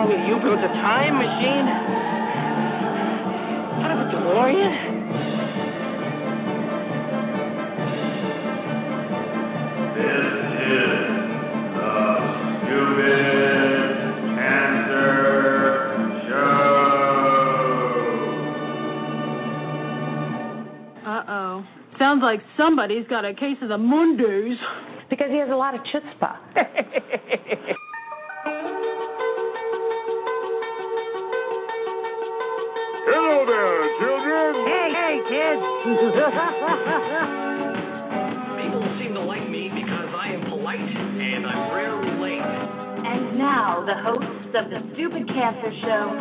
Are you you built a time machine? Out of a DeLorean? This is the Stupid Cancer Show. Uh oh. Sounds like somebody's got a case of the Mondays. Because he has a lot of chutzpah. Hello there, children. Hey, hey, kids. People seem to like me because I am polite and I'm rarely late. and now, the hosts of the Stupid Cancer Show,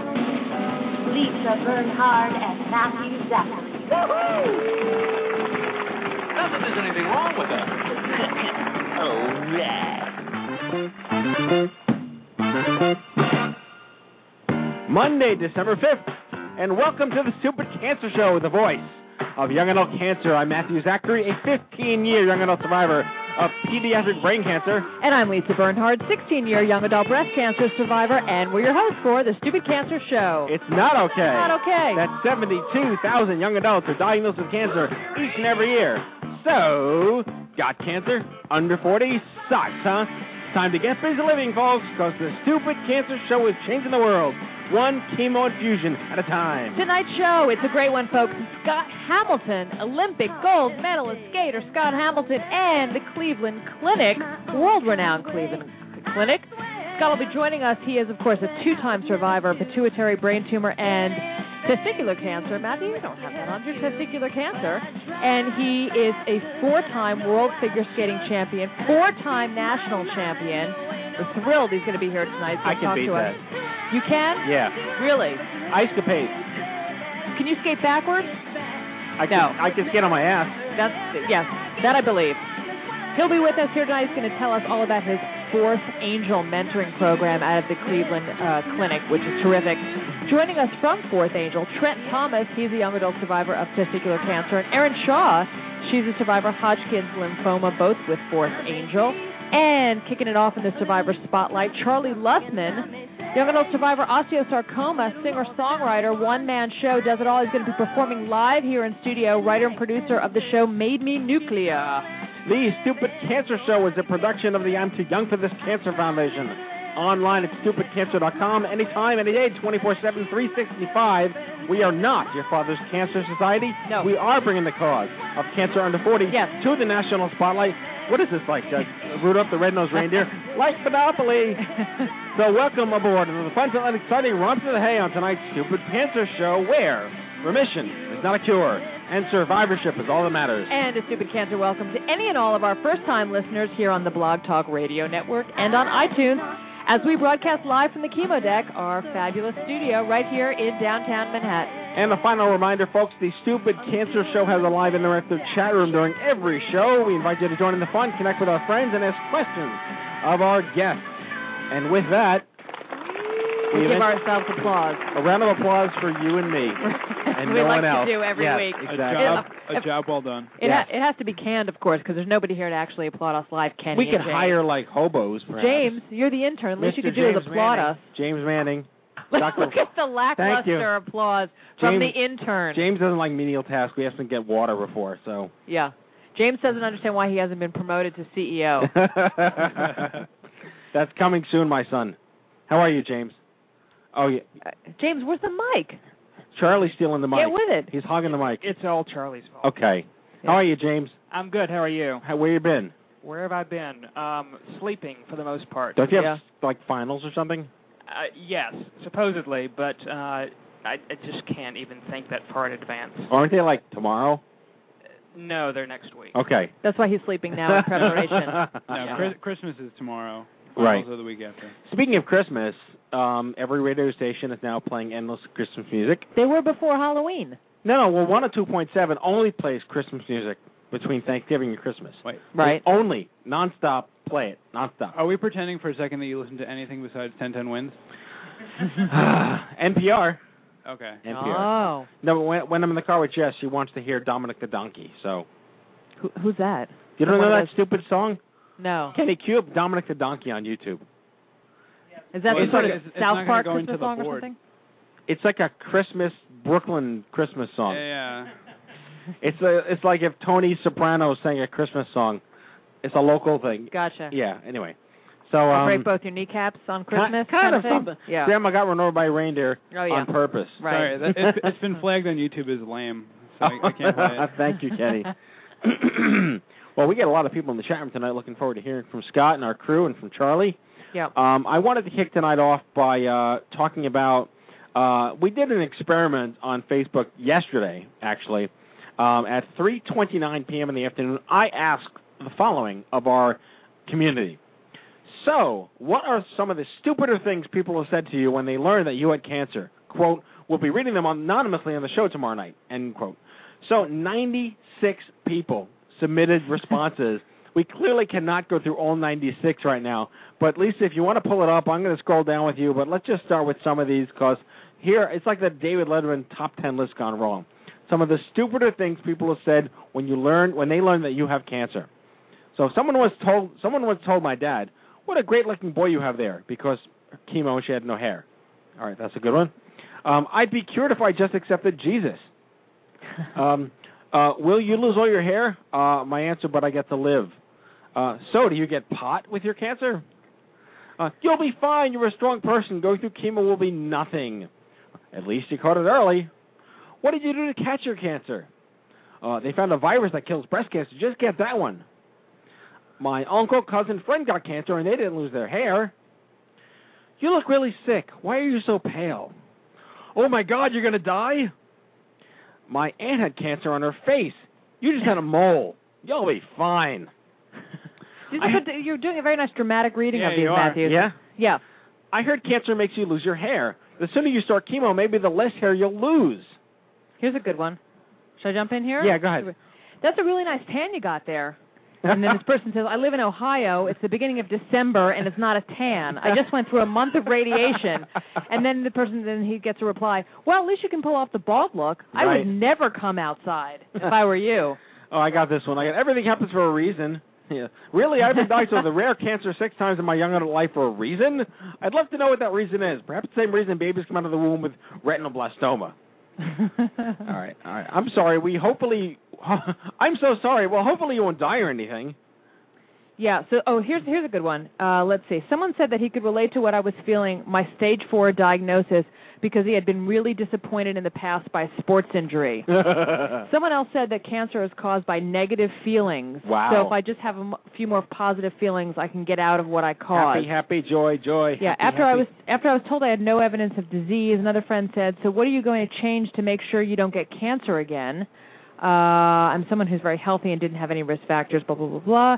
Lisa Bernhard and Matthew Zachary. Not that there's anything wrong with that. Monday, December 5th, and welcome to the Stupid Cancer Show with the voice of young adult cancer. I'm Matthew Zachary, a 15 year young adult survivor of pediatric brain cancer. And I'm Lisa Bernhard, 16 year young adult breast cancer survivor, and we're your hosts for the Stupid Cancer Show. It's not okay. Not okay. That 72,000 young adults are diagnosed with cancer each and every year. So, got cancer? Under 40? Sucks, huh? It's time to get busy living, folks, because the Stupid Cancer Show is changing the world, one chemo infusion at a time. Tonight's show, it's a great one, folks. Scott Hamilton, Olympic gold medalist skater Scott Hamilton, and the Cleveland Clinic, world renowned Cleveland Clinic. Scott will be joining us. He is, of course, a two time survivor of pituitary brain tumor and testicular cancer. Matthew, you don't have that on your testicular cancer. And he is a four time world figure skating champion, four time national champion. We're thrilled he's going to be here tonight. I can talk beat to that. us. You can? Yeah. Really? Ice capade. Can you skate backwards? I can, No. I can skate on my ass. That's yes, that I believe. He'll be with us here tonight. He's going to tell us all about his fourth Angel mentoring program out of the Cleveland uh, Clinic, which is terrific. Joining us from Fourth Angel, Trent Thomas. He's a young adult survivor of testicular cancer, and Erin Shaw. She's a survivor of Hodgkin's lymphoma, both with Fourth Angel. And kicking it off in the survivor spotlight, Charlie Lustman, Young adult survivor osteosarcoma, singer songwriter, one man show, does it all. He's going to be performing live here in studio, writer and producer of the show Made Me Nuclear. The Stupid Cancer Show is a production of the I'm Too Young for This Cancer Foundation. Online at stupidcancer.com, anytime, any day, 24 7, 365. We are not your father's cancer society. No. We are bringing the cause of cancer under 40 Yes. to the national spotlight. What is this like? Uh, Rudolph the Red-Nosed Reindeer? like Monopoly. so welcome aboard to the fun and exciting romp to the hay on tonight's Stupid Cancer Show, where remission is not a cure and survivorship is all that matters. And a stupid cancer welcome to any and all of our first time listeners here on the Blog Talk Radio Network and on iTunes as we broadcast live from the Chemo Deck, our fabulous studio right here in downtown Manhattan. And a final reminder, folks, the Stupid Cancer Show has a live interactive chat room during every show. We invite you to join in the fun, connect with our friends, and ask questions of our guests. And with that, We give ourselves applause. a round of applause for you and me. And we no like one else. to do every Yes, week. Exactly. job- a job well done. It, Yes. ha- it has to be canned, of course, because there's nobody here to actually applaud us live. Kenny We could hire like hobos, perhaps. James, you're the intern. Least you Mr. could do James is applaud Manning. us. James Manning. Dr. Look at the lackluster applause from James- the intern. James doesn't like menial tasks. We have to get water before, so. Yeah. James doesn't understand why he hasn't been promoted to CEO. That's coming soon, my son. How are you, James? Oh yeah, Uh, James, where's the mic? Charlie's stealing the mic. Get with it. He's hogging the mic. It's all Charlie's fault. Okay. How are you, James? I'm good. How are you? How, where you been? Where have I been? Um, sleeping for the most part. Don't you have Yeah. like finals or something? Uh, yes, supposedly, but uh, I, I just can't even think that far in advance. Aren't they like tomorrow? No, they're next week. Okay. That's why he's sleeping now in preparation. No, Yeah. Christmas is tomorrow. Right. Also the week after. Speaking of Christmas, um, every radio station is now playing endless Christmas music. They were before Halloween. No, no, well, 102.7 only plays Christmas music between Thanksgiving and Christmas. Wait. Right. They only, nonstop, play it, nonstop. Are we pretending for a second that you listen to anything besides 1010 wins? NPR. Okay. NPR. Oh. No, but when, when I'm in the car with Jess, she wants to hear Dominic the Donkey. So Who, who's that? you don't know of that stupid song? No. Kenny cue up Dominic the Donkey on YouTube. Is that Well, some it's sort not- of it's- it's South Park go Christmas the song or something? It's like a Christmas Brooklyn Christmas song. Yeah, yeah. It's a, it's like if Tony Soprano sang a Christmas song. It's a local thing. Gotcha. Yeah. Anyway, so um, break both your kneecaps on Christmas. kind, of thing? something. Yeah. Grandma got run over by a reindeer Oh yeah. on purpose. Right. Sorry, that, it's, it's been flagged on YouTube as lame, so I, I can't play it. Thank you, Kenny. Well, we get a lot of people in the chat room tonight. Looking forward to hearing from Scott and our crew and from Charlie. Yeah. Um, I wanted to kick tonight off by uh, talking about. Uh, we did an experiment on Facebook yesterday, actually, um, at 3:29 p.m. in the afternoon. I asked the following of our community. So, what are some of the stupider things people have said to you when they learn that you had cancer? Quote, we'll be reading them anonymously on the show tomorrow night, end quote. So, 96 people submitted responses. we clearly cannot go through all 96 right now, but Lisa, if you want to pull it up, I'm going to scroll down with you, but let's just start with some of these because here, it's like the David Letterman top 10 list gone wrong. Some of the stupider things people have said when you learn when they learn that you have cancer. So someone was told someone once told my dad, "What a great looking boy you have there," because chemo she had no hair. All right, that's a good one. Um, I'd be cured if I just accepted Jesus. Um, uh, will you lose all your hair? Uh, my answer, but I get to live. Uh, so, do you get pot with your cancer? Uh, you'll be fine. You're a strong person. Going through chemo will be nothing. At least you caught it early. What did you do to catch your cancer? Uh, they found a virus that kills breast cancer. Just get that one. My uncle, cousin, friend got cancer and they didn't lose their hair. You look really sick. Why are you so pale? Oh my God, you're going to die? My aunt had cancer on her face. You just had a mole. You'll be fine. I are you're doing a very nice dramatic reading Yeah, of these, you are. Yeah? Yeah. I heard cancer makes you lose your hair. The sooner you start chemo, maybe the less hair you'll lose. Here's a good one. Should I jump in here? Yeah, go ahead. That's a really nice tan you got there. And then this person says, I live in Ohio. It's the beginning of December, and it's not a tan. I just went through a month of radiation. And then the person, then he gets a reply, Well, at least you can pull off the bald look. I Right. would never come outside if I were you. Oh, I got this one. I got everything happens for a reason. Yeah. Really, I've been diagnosed with a rare cancer six times in my young adult life for a reason. I'd love to know what that reason is. Perhaps the same reason babies come out of the womb with retinoblastoma. All right, all right. I'm sorry. We hopefully. I'm so sorry. Well, hopefully you won't die or anything. Yeah. So, oh, here's here's a good one. Uh, let's see. Someone said that he could relate to what I was feeling, my stage four diagnosis, because he had been really disappointed in the past by a sports injury. Someone else said that cancer is caused by negative feelings. Wow. So if I just have a m- few more positive feelings, I can get out of what I caused. happy, happy, joy, joy. Yeah, happy, after I was after I was told I had no evidence of disease, another friend said, "So what are you going to change to make sure you don't get cancer again?" Uh, I'm someone who's very healthy and didn't have any risk factors. Blah blah blah blah.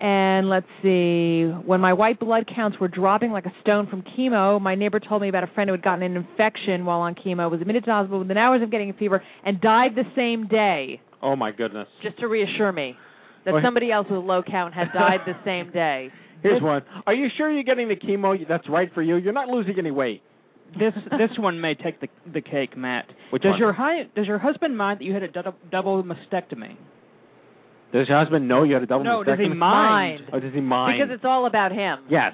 And let's see, when my white blood counts were dropping like a stone from chemo, my neighbor told me about a friend who had gotten an infection while on chemo, was admitted to the hospital within hours of getting a fever, and died the same day. Oh my goodness. Just to reassure me that Well, somebody else with a low count had died the same day. Here's one. Are you sure you're getting the chemo that's right for you? You're not losing any weight. This this one may take the the cake, Matt. Which does one? your hi- does your husband mind that you had a dou- double mastectomy? Does your husband know you had a double No, does he mind? Oh, does he mind? Because it's all about him. yes.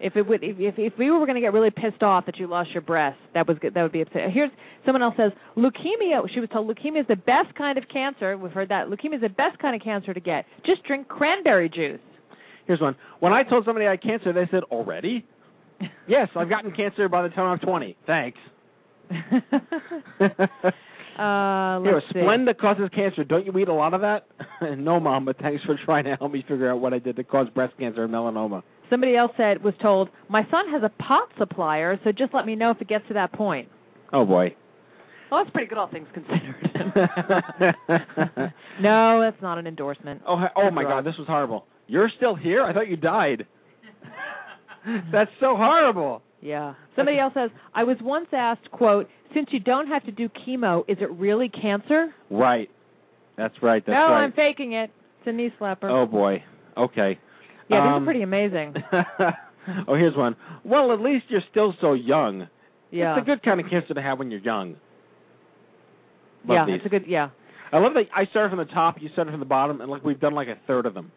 If it would, if if, if we were going to get really pissed off that you lost your breast, that was good, that would be upset. Here's someone else says leukemia. She was told leukemia is the best kind of cancer. We've heard that leukemia is the best kind of cancer to get. Just drink cranberry juice. Here's one. When I told somebody I had cancer, they said, "Already?" yes, I've gotten cancer by the time I'm 20. Thanks. Uh, let's see. Splenda causes cancer. Don't you eat a lot of that? no, mom, but thanks for trying to help me figure out what I did to cause breast cancer and melanoma. Somebody else said was told my son has a pot supplier, so just let me know if it gets to that point. Oh boy. Well, that's pretty good, all things considered. no, that's not an endorsement. Oh, oh my God, this was horrible. You're still here? I thought you died. That's so horrible. Yeah. Somebody else says, I was once asked, quote, since you don't have to do chemo, is it really cancer? Right. That's right. That's no, right. I'm faking it. It's a knee slapper. Oh boy. Okay. yeah, these um, are pretty amazing. oh, here's one. Well, at least you're still so young. Yeah. It's a good kind of cancer to have when you're young. Love yeah, these. it's a good, yeah. I love that I started from the top, you started from the bottom, and like we've done like a third of them.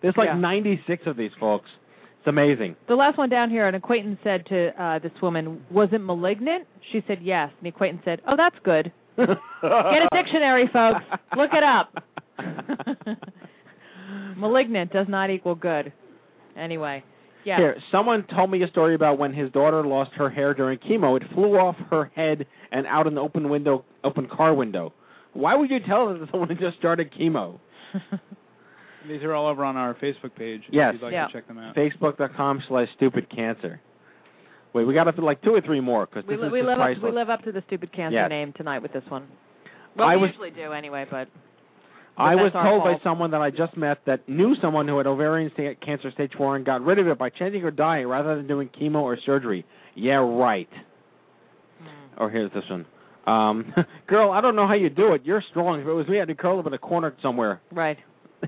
There's like Yeah. 96 of these, folks. It's amazing. The last one down here, an acquaintance said to uh, this woman, was it malignant? She said yes. And the acquaintance said, oh, that's good. Get a dictionary, folks. Look it up. malignant does not equal good. Anyway, yeah. Here, someone told me a story about when his daughter lost her hair during chemo. It flew off her head and out an open window, open car window. Why would you tell that to someone who just started chemo? These are all over on our Facebook page. Yes. If you'd like Yeah. to check them out. Facebook.com slash stupid cancer. Wait, we got up to like two or three more because we, this li- is we just live up, we live up to the stupid cancer Yes. name tonight with this one. Well, I we was usually do anyway, but I was that's our told by someone that I just met that knew someone who had ovarian sta- cancer stage four and got rid of it by changing her diet rather than doing chemo or surgery. Yeah, right. Hmm. Or here's this one. Um, girl, I don't know how you do it. You're strong. If it was me, I'd be curled up in a corner somewhere. right.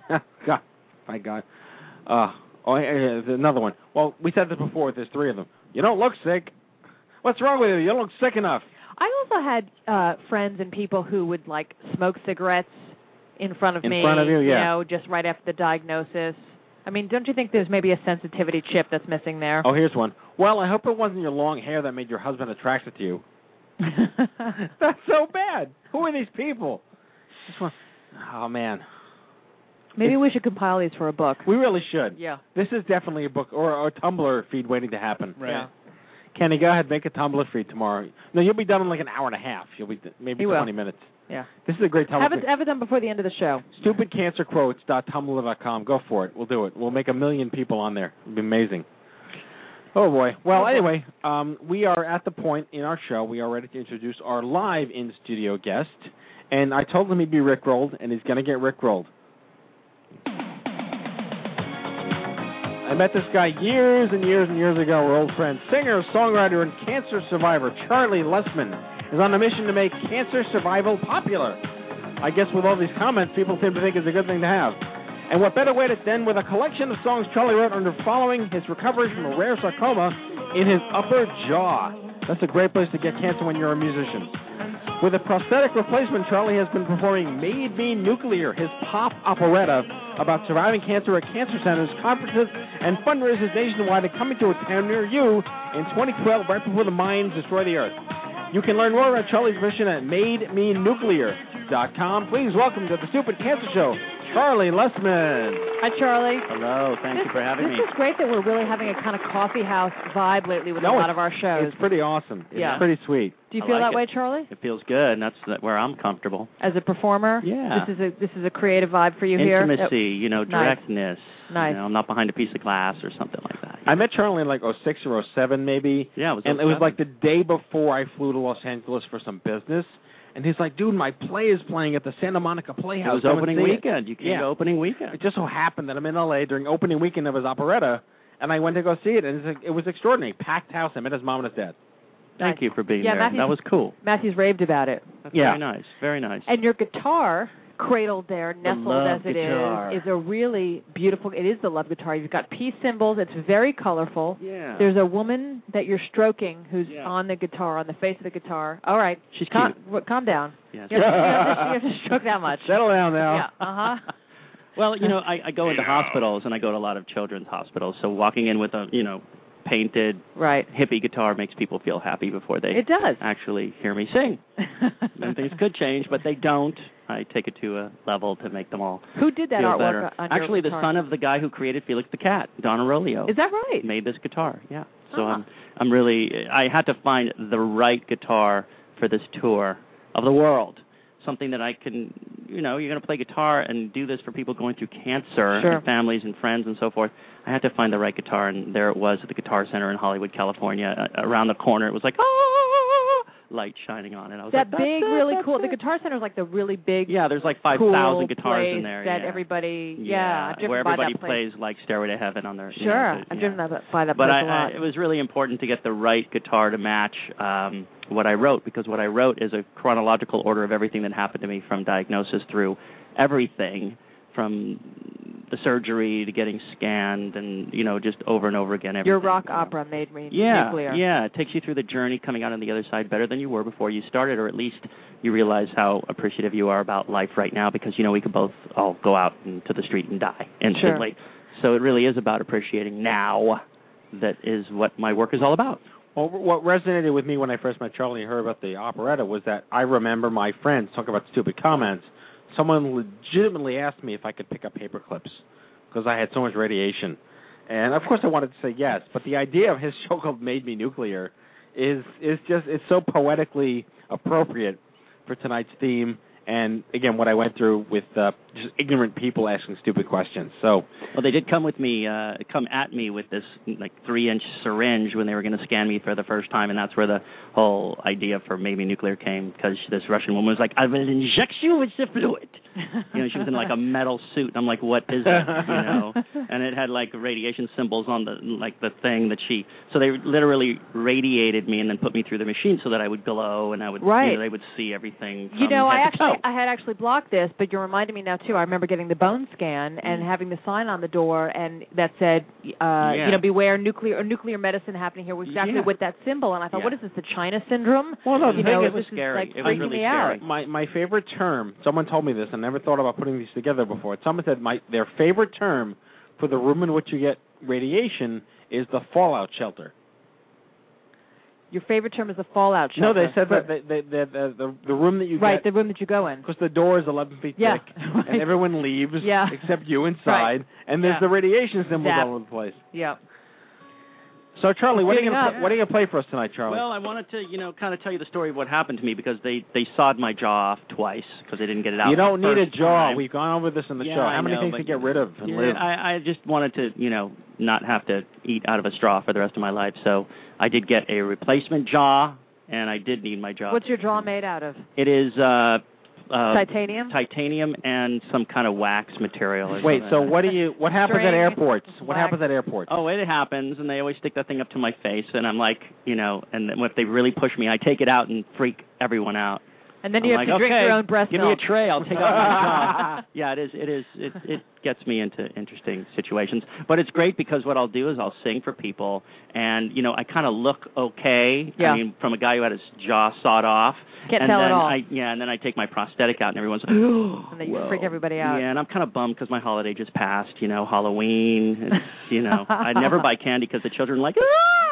God, my God. Uh, oh, here- here's another one. Well, we said this before. There's three of them. You don't look sick. What's wrong with you? You don't look sick enough. I also had uh friends and people who would like smoke cigarettes in front of In me. front of you, yeah. know, just right after the diagnosis. I mean, don't you think there's maybe a sensitivity chip that's missing there? Oh, here's one. Well, I hope it wasn't your long hair that made your husband attracted to you. That's so bad. Who are these people? Just one- Oh man, maybe we should compile these for a book. we really should. Yeah. This is definitely a book or, or a Tumblr feed waiting to happen. Right. Yeah. Kenny, go ahead, make a Tumblr feed tomorrow. No, you'll be done in like an hour and a half. You'll be maybe He will. 20 minutes. Yeah. This is a great Tumblr. Have it have it done before the end of the show. stupidcancerquotes.tumblr.com. Go for it. We'll do it. We'll make a million people on there. It'll be amazing. Oh boy. Well, anyway, um, we are at the point in our show we are ready to introduce our live in studio guest, and I told him he'd be rickrolled, and he's going to get rickrolled. I met this guy years and years and years ago. We're old friends. Singer, songwriter, and cancer survivor Charlie Lustman is on a mission to make cancer survival popular. I guess with all these comments, people seem to think it's a good thing to have. And what better way to than with a collection of songs Charlie wrote under following his recovery from a rare sarcoma in his upper jaw. That's a great place to get cancer when you're a musician. With a prosthetic replacement, Charlie has been performing Made Me Nuclear, his pop operetta about surviving cancer at cancer centers, conferences, and fundraisers nationwide and coming to a town near you in 2012, right before the mines destroy the earth. You can learn more about Charlie's mission at MadeMeNuclear.com. Please welcome to the Stupid Cancer Show, Charlie Lustman. Hi, Charlie. Hello, thank this, you for having this me. is great that we're really having a kind of coffee house vibe lately with No, a lot of our shows. It's pretty awesome. It's Yeah. pretty sweet. Do you I feel like that it. way, Charlie? It feels good, and that's where I'm comfortable. As a performer? Yeah. This is a this is a creative vibe for you here. Intimacy, you know, directness. Nice. You know, I'm not behind a piece of glass or something like that. I met Charlie in like '06 or '07 maybe. Yeah, it was. and oh it was like the day before I flew to Los Angeles for some business. And he's like, dude, my play is playing at the Santa Monica Playhouse. it Playhouse. was opening see it." weekend. You came Yeah. to opening weekend. It just so happened that I'm in LA during opening weekend of his operetta, and I went to go see it, and it's, it was extraordinary. Packed house. I met his mom and his dad. Thank you for being Yeah, there. Matthew's- That was cool. Matthew's raved about it. That's Yeah. very nice. Very nice. And your guitar, cradled there, nestled love as it is, guitar. is a really beautiful. It is the love guitar. You've got peace symbols. It's very colorful. yeah. There's a woman that you're stroking who's Yeah. on the guitar, on the face of the guitar. All right, She's calm, cute. w- calm down. Yes. You have, to, you, have to, you have to stroke that much. Settle down now. Yeah. Uh huh. Well, you know, I, I go into hospitals, and I go to a lot of children's hospitals. So walking in with a, you know, painted Right. hippie guitar makes people feel happy before they It does. actually hear me sing. Then things could change, but they don't. I take it to a level to make them all Who did that artwork better. on Actually, the guitar? son of the guy who created Felix the Cat, Don Oriolo, Is that right? made this guitar. Yeah. So Ah. I'm I'm really I had to find the right guitar for this tour of the world. Something that I can, you know, you're going to play guitar and do this for people going through cancer Sure. and families and friends and so forth. I had to find the right guitar, and there it was at the Guitar Center in Hollywood, California. Uh, around the corner, it was like, ah, light shining on it. I was that like, big, "That's it, really cool. The. Guitar Center is like the really big. Yeah, there's like five thousand cool guitars in there. That yeah. everybody. Yeah, I've where everybody plays like Stairway to Heaven on their. you Sure, know, the- I've yeah. driven by that but place I, a lot. I, it was really important to get the right guitar to match um, what I wrote because what I wrote is a chronological order of everything that happened to me from diagnosis through everything from the surgery to getting scanned and you know just over and over again. Everything, Your rock you know. opera made me Yeah, nuclear. yeah. It takes you through the journey, coming out on the other side better than you were before you started, or at least you realize how appreciative you are about life right now because you know we could both all go out into the street and die instantly. So it really is about appreciating now. That is what my work is all about. Well, what resonated with me when I first met Charlie and heard about the operetta was that I remember my friends talking about stupid comments. Someone legitimately asked me if I could pick up paper clips because I had so much radiation, and of course I wanted to say yes. But the idea of his show called "Made Me Nuclear" is is just it's so poetically appropriate for tonight's theme. And again, what I went through with uh, just ignorant people asking stupid questions. So Well, they did come with me, uh, come at me with this like three-inch syringe when they were going to scan me for the first time, and that's where the whole idea for Made Me Nuclear came because this Russian woman was like, "I will inject you with the fluid." You know, she was in like a metal suit. I'm like, "What is that?" You know, and it had like radiation symbols on the like the thing that she. So they literally radiated me and then put me through the machine so that I would glow and I would, Right. you know, they would see everything. You know, I head to actually toe. I had actually blocked this, but you're reminding me now too. I remember getting the bone scan and Mm. having the sign on the door and that said, uh, Yeah. you know, beware nuclear nuclear medicine happening here. Was exactly Yeah. with that symbol, and I thought, Yeah. what is this, the China syndrome? Well, no, the you thing know, is- it was scary. like It was really out. scary. my my favorite term. Someone told me this. I never thought about putting these together before. Someone said my their favorite term for the room in which you get radiation is the fallout shelter. Your favorite term is the fallout shelter. No, they said For- that the the, the the the room that you right, get the room that you go in. because the door is 11 feet Yeah, thick right. and everyone leaves Yeah. except you inside, Right. and there's Yeah. the radiation symbols all over the place. Yeah. So Charlie, what are you gonna up. play, what are you gonna play for us tonight, Charlie? Well, I wanted to, you know, kind of tell you the story of what happened to me because they they sawed my jaw off twice because they didn't get it out. you don't need a jaw. time. We've gone over this in the Yeah, show. I How many know, things but- to get rid of and Yeah, live? I I just wanted to, you know, not have to eat out of a straw for the rest of my life. So I did get a replacement jaw, and I did need my jaw. What's your jaw made out of? It is uh, uh, Titanium? titanium, and some kind of wax material. or Wait, so what do you? What happens at String, airports? What wax. happens at airports? Oh, it happens, and they always stick that thing up to my face, and I'm like, you know, and if they really push me, I take it out and freak everyone out. And then I'm you have like, to drink okay, your own breast Give milk. me a tray. I'll take out my jaw. Yeah, it is. It is. It it gets me into interesting situations. But it's great because what I'll do is I'll sing for people, and you know, I kind of look okay. Yeah. I mean, from a guy who had his jaw sawed off. Can't and tell then at all. I, yeah, and then I take my prosthetic out, and everyone's like, oh, And then you whoa. freak everybody out. Yeah, and I'm kind of bummed because my holiday just passed. You know, Halloween. It's, you know, I never buy candy because the children are like,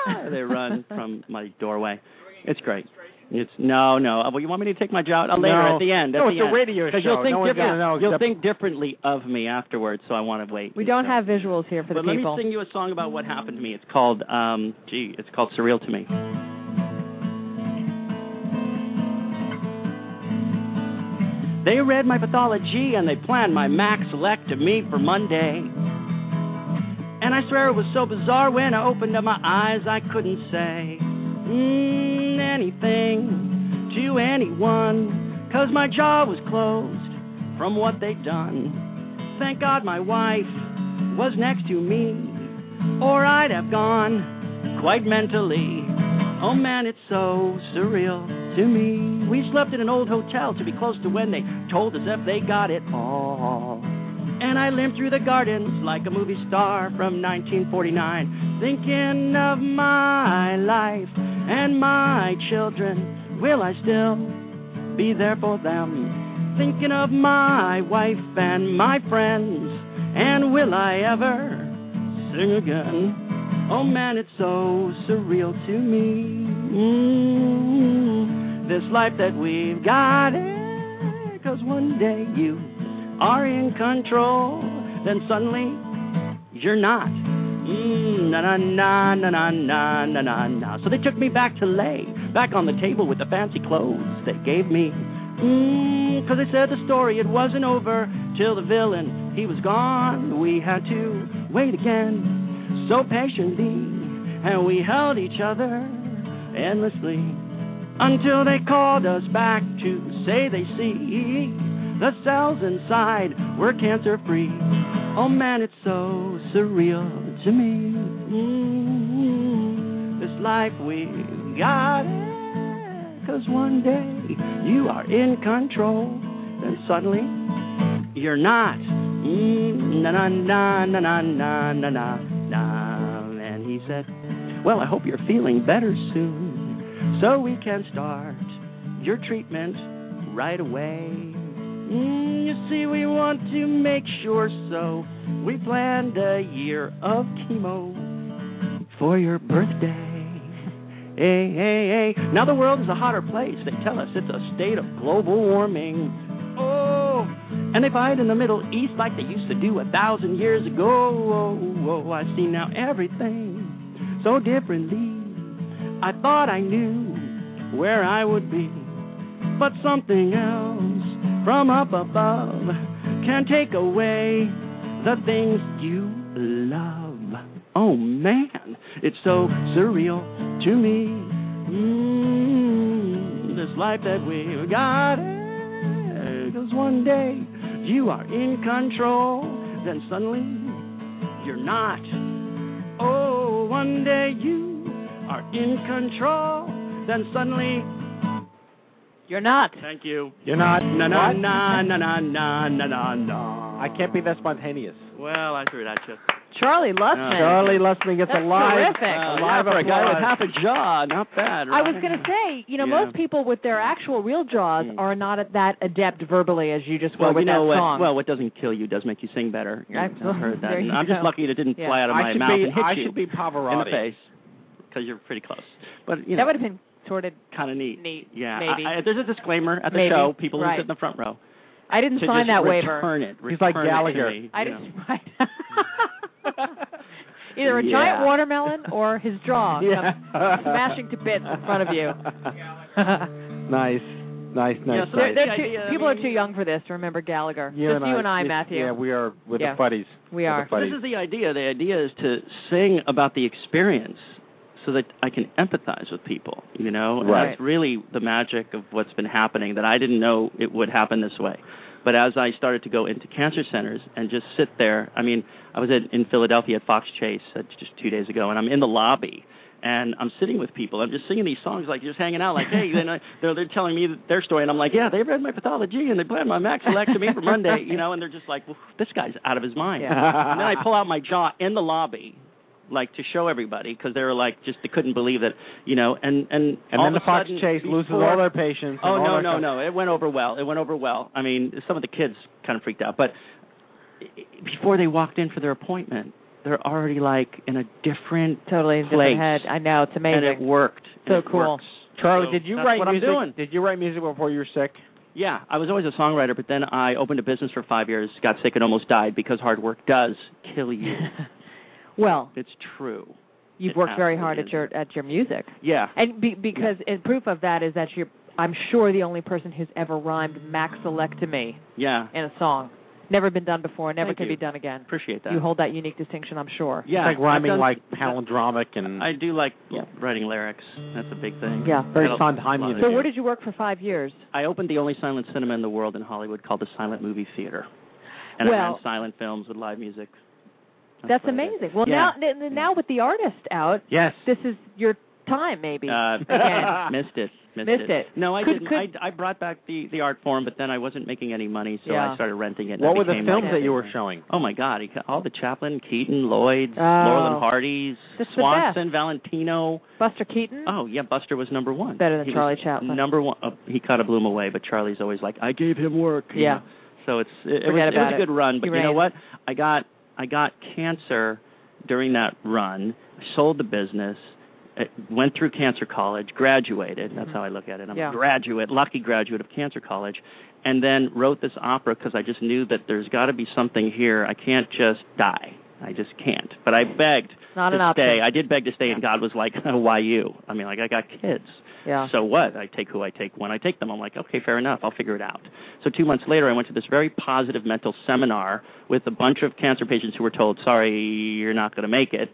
ah! they run from my doorway. It's great. It's no, no. Uh, Well, you want me to take my out uh, later No. at the end? No, at it's the a end. radio show. you'll think No different. You'll think differently of me afterwards, so I want to wait. We don't So- have visuals here for the but let people. me sing you a song about what happened to me. It's called, um, gee, it's called "Surreal to Me." They read my pathology and they planned my maxillectomy for Monday. And I swear it was so bizarre when I opened up my eyes, I couldn't say mm, anything to anyone, 'cause my jaw was closed from what they'd done. Thank God my wife was next to me, or I'd have gone quite mentally. Oh man, it's so surreal to me. We slept in an old hotel to be close to when they told us if they got it all. And I limped through the gardens like a movie star from 1949, thinking of my life and my children. Will I still be there for them? Thinking of my wife and my friends, and will I ever sing again? Oh man, it's so surreal to me. Mm, this life that we've got, eh, cause one day you are in control, then suddenly you're not. Mm, na na na na na na na na na. So they took me back to lay, back on the table with the fancy clothes they gave me. Mm, cause they said the story, it wasn't over till the villain, he was gone. We had to wait again, so patiently, and we held each other endlessly. until they called us back to say they see the cells inside were cancer free. Oh man, it's so surreal to me. Mm, this life we got it. Cause one day you are in control, then suddenly you're not. Mm, na na na na na na na na na. And he said, Well, I hope you're feeling better soon, so we can start your treatment right away. Mm, you see, we want to make sure, so we planned a year of chemo for your birthday. Hey, hey, hey. Now the world is a hotter place. They tell us it's a state of global warming. Oh, and they fight in the Middle East like they used to do a thousand years ago. Oh, oh, I see now everything so differently. I thought I knew where I would be, but something else from up above can take away the things you love. Oh man, it's so surreal to me. Mm, this life that we've got. Cause one day you are in control, then suddenly you're not. Oh, one day you are in control, then suddenly you're not. Thank you. You're not. Na na What? na na na na na na na. I can't be that spontaneous. Well, I threw it at you. Charlie Lustman. Charlie Lustman gets That's a live, terrific. a Uh, live yeah, for a guy with half a jaw, not bad. I was going to say, you know, Yeah. most people with their actual real jaws Mm. are not that adept verbally as you just were Well, with you know that what? song. Well, what doesn't kill you does make you sing better. I- I've heard that. there And you I'm just lucky it didn't Yeah. fly out of I my mouth be, and hit I you should be Pavarotti in the Pavarotti. face because you're pretty close. But you know, that would have been sort of kind of neat. neat. Yeah, maybe. I, I, there's a disclaimer at the Maybe. show. People who sit in the front row. I didn't to sign just that waiver. return it. He's like return it to Gallagher. me, I didn't. Right. Either a Yeah. giant watermelon or his jaw Yeah. smashing to bits in front of you. nice, nice, nice. Yeah, so They're, they're too, idea. I people are too young for this to remember Gallagher. You Just and you I, and I, Matthew. Yeah, we are with Yeah. the buddies. We are. the So this is the idea. The idea is to sing about the experience so that I can empathize with people, you know? And Right. that's really the magic of what's been happening that I didn't know it would happen this way. But as I started to go into cancer centers and just sit there, I mean, I was at, in Philadelphia at Fox Chase uh, just two days ago, and I'm in the lobby, and I'm sitting with people. I'm just singing these songs, like just hanging out, like, hey, then I, they're they're telling me their story, and I'm like, yeah, they read my pathology and they planned my maxillectomy for Monday, you know, and they're just like, well, this guy's out of his mind. Yeah. And then I pull out my jaw in the lobby, like to show everybody, because they were like, just they couldn't believe that, you know, and and and all then the Fox sudden, Chase loses before- all their patience. Oh no no kind no! It went over well. It went over well. I mean, some of the kids kind of freaked out, but i- i- before they walked in for their appointment, they're already like in a different Totally a place, different head. I know it's amazing. and it worked. So It cool. works. Charlie, So did you write music? doing. Did you write music before you were sick? Yeah, I was always a songwriter, but then I opened a business for five years, got sick, and almost died because hard work does kill you. well, it's true. you've It worked very hard at your at your music, Yeah. and be, because and proof of that is that you're. I'm sure the only person who's ever rhymed maxillectomy Yeah. in a song. Never been done before. Never Thank can you. be done again. Appreciate that. You hold that unique distinction, I'm sure. yeah. It's like rhyming done- like palindromic and I do like yeah. writing lyrics. That's a big thing. Yeah. very Got a Sondheim music. So where did you work for five years? I opened the only silent cinema in the world in Hollywood called the Silent Movie Theater. And I ran silent films with live music. That's what amazing. Well, Yeah. now now with the artist out, Yes. this is your time, maybe. Uh, Again. missed it. Missed, Missed it. No, I Could- didn't. could- I, I brought back the the art form, but then I wasn't making any money, so Yeah. I started renting it. and What were the became films like- that you were showing? Oh my God! he All the Chaplin, Keaton, Lloyd's, Oh. Laurel and Hardy's, Just Swanson, Valentino. Buster Keaton. Oh yeah, Buster was number one. Better than He Charlie Chaplin. Number one. Oh, he kind of blew him away, but Charlie's always like, I gave him work. Yeah. know. So it's it, it was, it was a good run, but He you know what? I got I got cancer during that run. I sold the business. uh, Went through cancer college, graduated. That's Mhm. how I look at it. I'm Yeah. a graduate, lucky graduate of cancer college, and then wrote this opera because I just knew that there's got to be something here. I can't just die. I just can't. But I begged Not to an option. stay. I did beg to stay, and God was like, "Why you?" I mean, like I got kids. Yeah. So what? I take who I take when I take them. I'm like, okay, fair enough. I'll figure it out. So two months later, I went to this very positive mental seminar with a bunch of cancer patients who were told, sorry, you're not going to make it.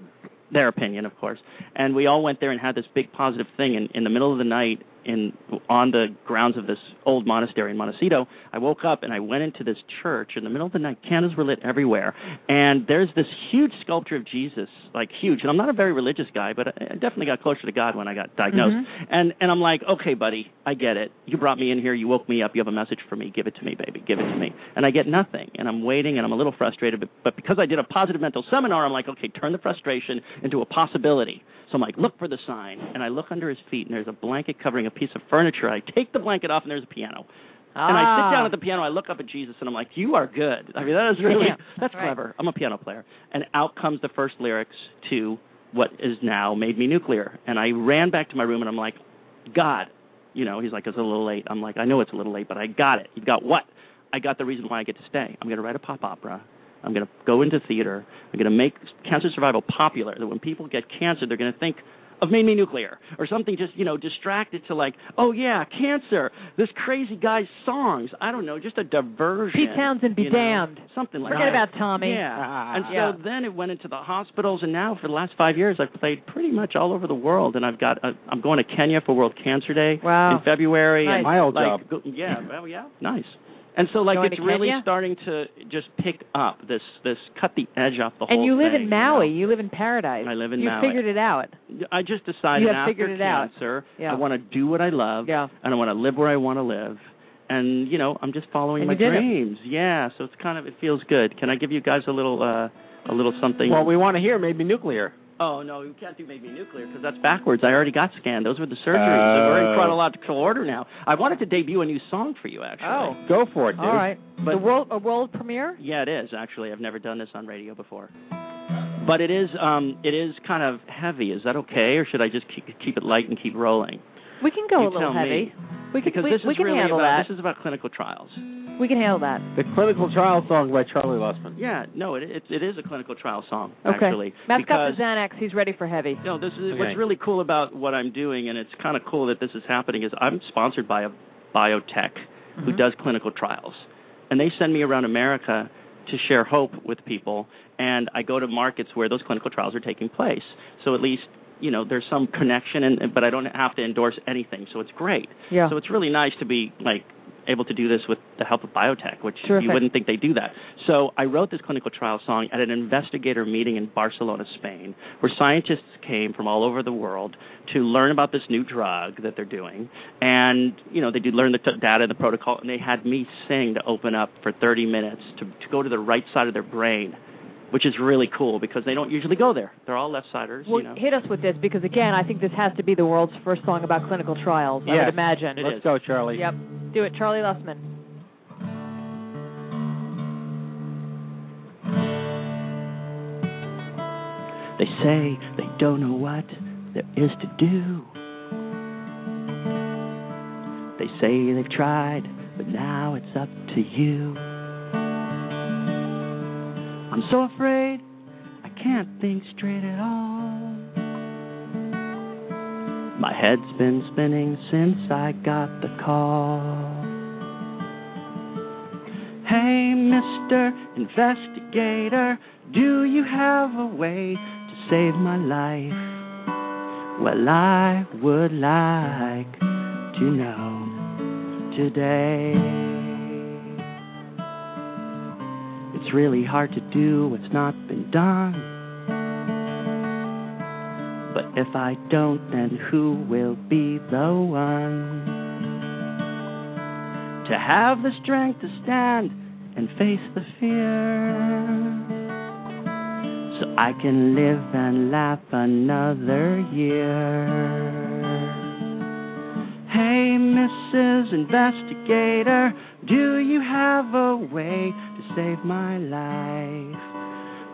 Their opinion, of course. And we all went there and had this big positive thing. And in the middle of the night in on the grounds of this old monastery in Montecito. I woke up and I went into this church in the middle of the night. Candles were lit everywhere, and there's this huge sculpture of Jesus, like huge. And I'm not a very religious guy, but I definitely got closer to God when I got diagnosed. Mhm. And and I'm like, okay, buddy, I get it. You brought me in here. You woke me up. You have a message for me. Give it to me, baby. Give it to me. And I get nothing. And I'm waiting, and I'm a little frustrated. But, but because I did a positive mental seminar, I'm like, okay, turn the frustration into a possibility. So I'm like, look for the sign, and I look under his feet, and there's a blanket covering a piece of furniture. I take the blanket off, and there's a piano. And I sit Ah. down at the piano. I look up at Jesus, and I'm like, "You are good." I mean, that is really Yeah, that's right. clever. I'm a piano player, and out comes the first lyrics to what is now made me nuclear. And I ran back to my room, and I'm like, "God," you know. He's like, "It's a little late." I'm like, "I know it's a little late, but I got it. You got what? I got the reason why I get to stay. I'm going to write a pop opera. I'm going to go into theater. I'm going to make cancer survival popular. That when people get cancer, they're going to think of Made Me Nuclear or something just, you know, distracted to like, oh yeah, cancer, this crazy guy's songs. I don't know, just a diversion. Pete Townshend, be you know, damned. Something like Forget that. about Tommy. Yeah. Ah, and so Yeah. then it went into the hospitals, and now for the last five years, I've played pretty much all over the world, and I've got, a, I'm going to Kenya for World Cancer Day Wow. in February. Nice. And My old like, job. go- yeah, well, yeah, nice. And so like Going it's really Kenya? starting to just pick up this this cut the edge off the And whole And you live thing, in? Maui. You live in paradise. I live in you Maui. You figured it out. I just decided You have after figured it out. cancer, Yeah. I want to do what I love, Yeah. and I want to live where I want to live, and you know, I'm just following And my you did it. dreams. Yeah, so it's kind of it feels good. Can I give you guys a little uh a little something? Well, we want to hear Made Me Nuclear. Oh no, you can't do Make Me Nuclear because that's backwards. I already got scanned. Those were the surgeries. so we're in chronological order now. I wanted to debut a new song for you actually. Oh. Go for it, dude. All right. But- the world a world premiere? Yeah, it is actually. I've never done this on radio before. But it is um it is kind of heavy. Is that okay or should I just keep keep it light and keep rolling? We can go You a little tell me. heavy. We can Because we, this we is can really handle about that. this is about clinical trials. We can handle that. The clinical trial song by Charlie Lustman. Yeah, no, it it, it is a clinical trial song Okay. actually. Matt's got the Xanax. He's ready for heavy. no, this is Okay. what's really cool about what I'm doing, and it's kind of cool that this is happening. Is I'm sponsored by a biotech who Mhm. does clinical trials, and they send me around America to share hope with people. And I go to markets where those clinical trials are taking place, so at least you know there's some connection, and but I don't have to endorse anything, so it's great. Yeah. So it's really nice to be like able to do this with the help of biotech, which Terrific. you wouldn't think they do that. So I wrote this clinical trial song at an investigator meeting in Barcelona, Spain, where scientists came from all over the world to learn about this new drug that they're doing, and you know they did learn the t- data, the protocol, and they had me sing to open up for 30 minutes to to go to the right side of their brain. Which is really cool because they don't usually go there. They're all left-siders, Well, you know. hit us with this because again, I think this has to be the world's first song about clinical trials. I Yes. would imagine. It Let's is. go, Charlie. Yep. Do it, Charlie Lustman. They say they don't know what there is to do. They say they've tried, but now it's up to you. I'm so afraid I can't think straight at all. My head's been spinning since I got the call. Hey, Mr. Investigator, do you have a way to save my life? Well, I would like to know today. It's really hard to do what's not been done. But if I don't, then who will be the one to have the strength to stand and face the fear? So I can live and laugh another year. Hey, Mrs. Investigator, do you have a way save my life?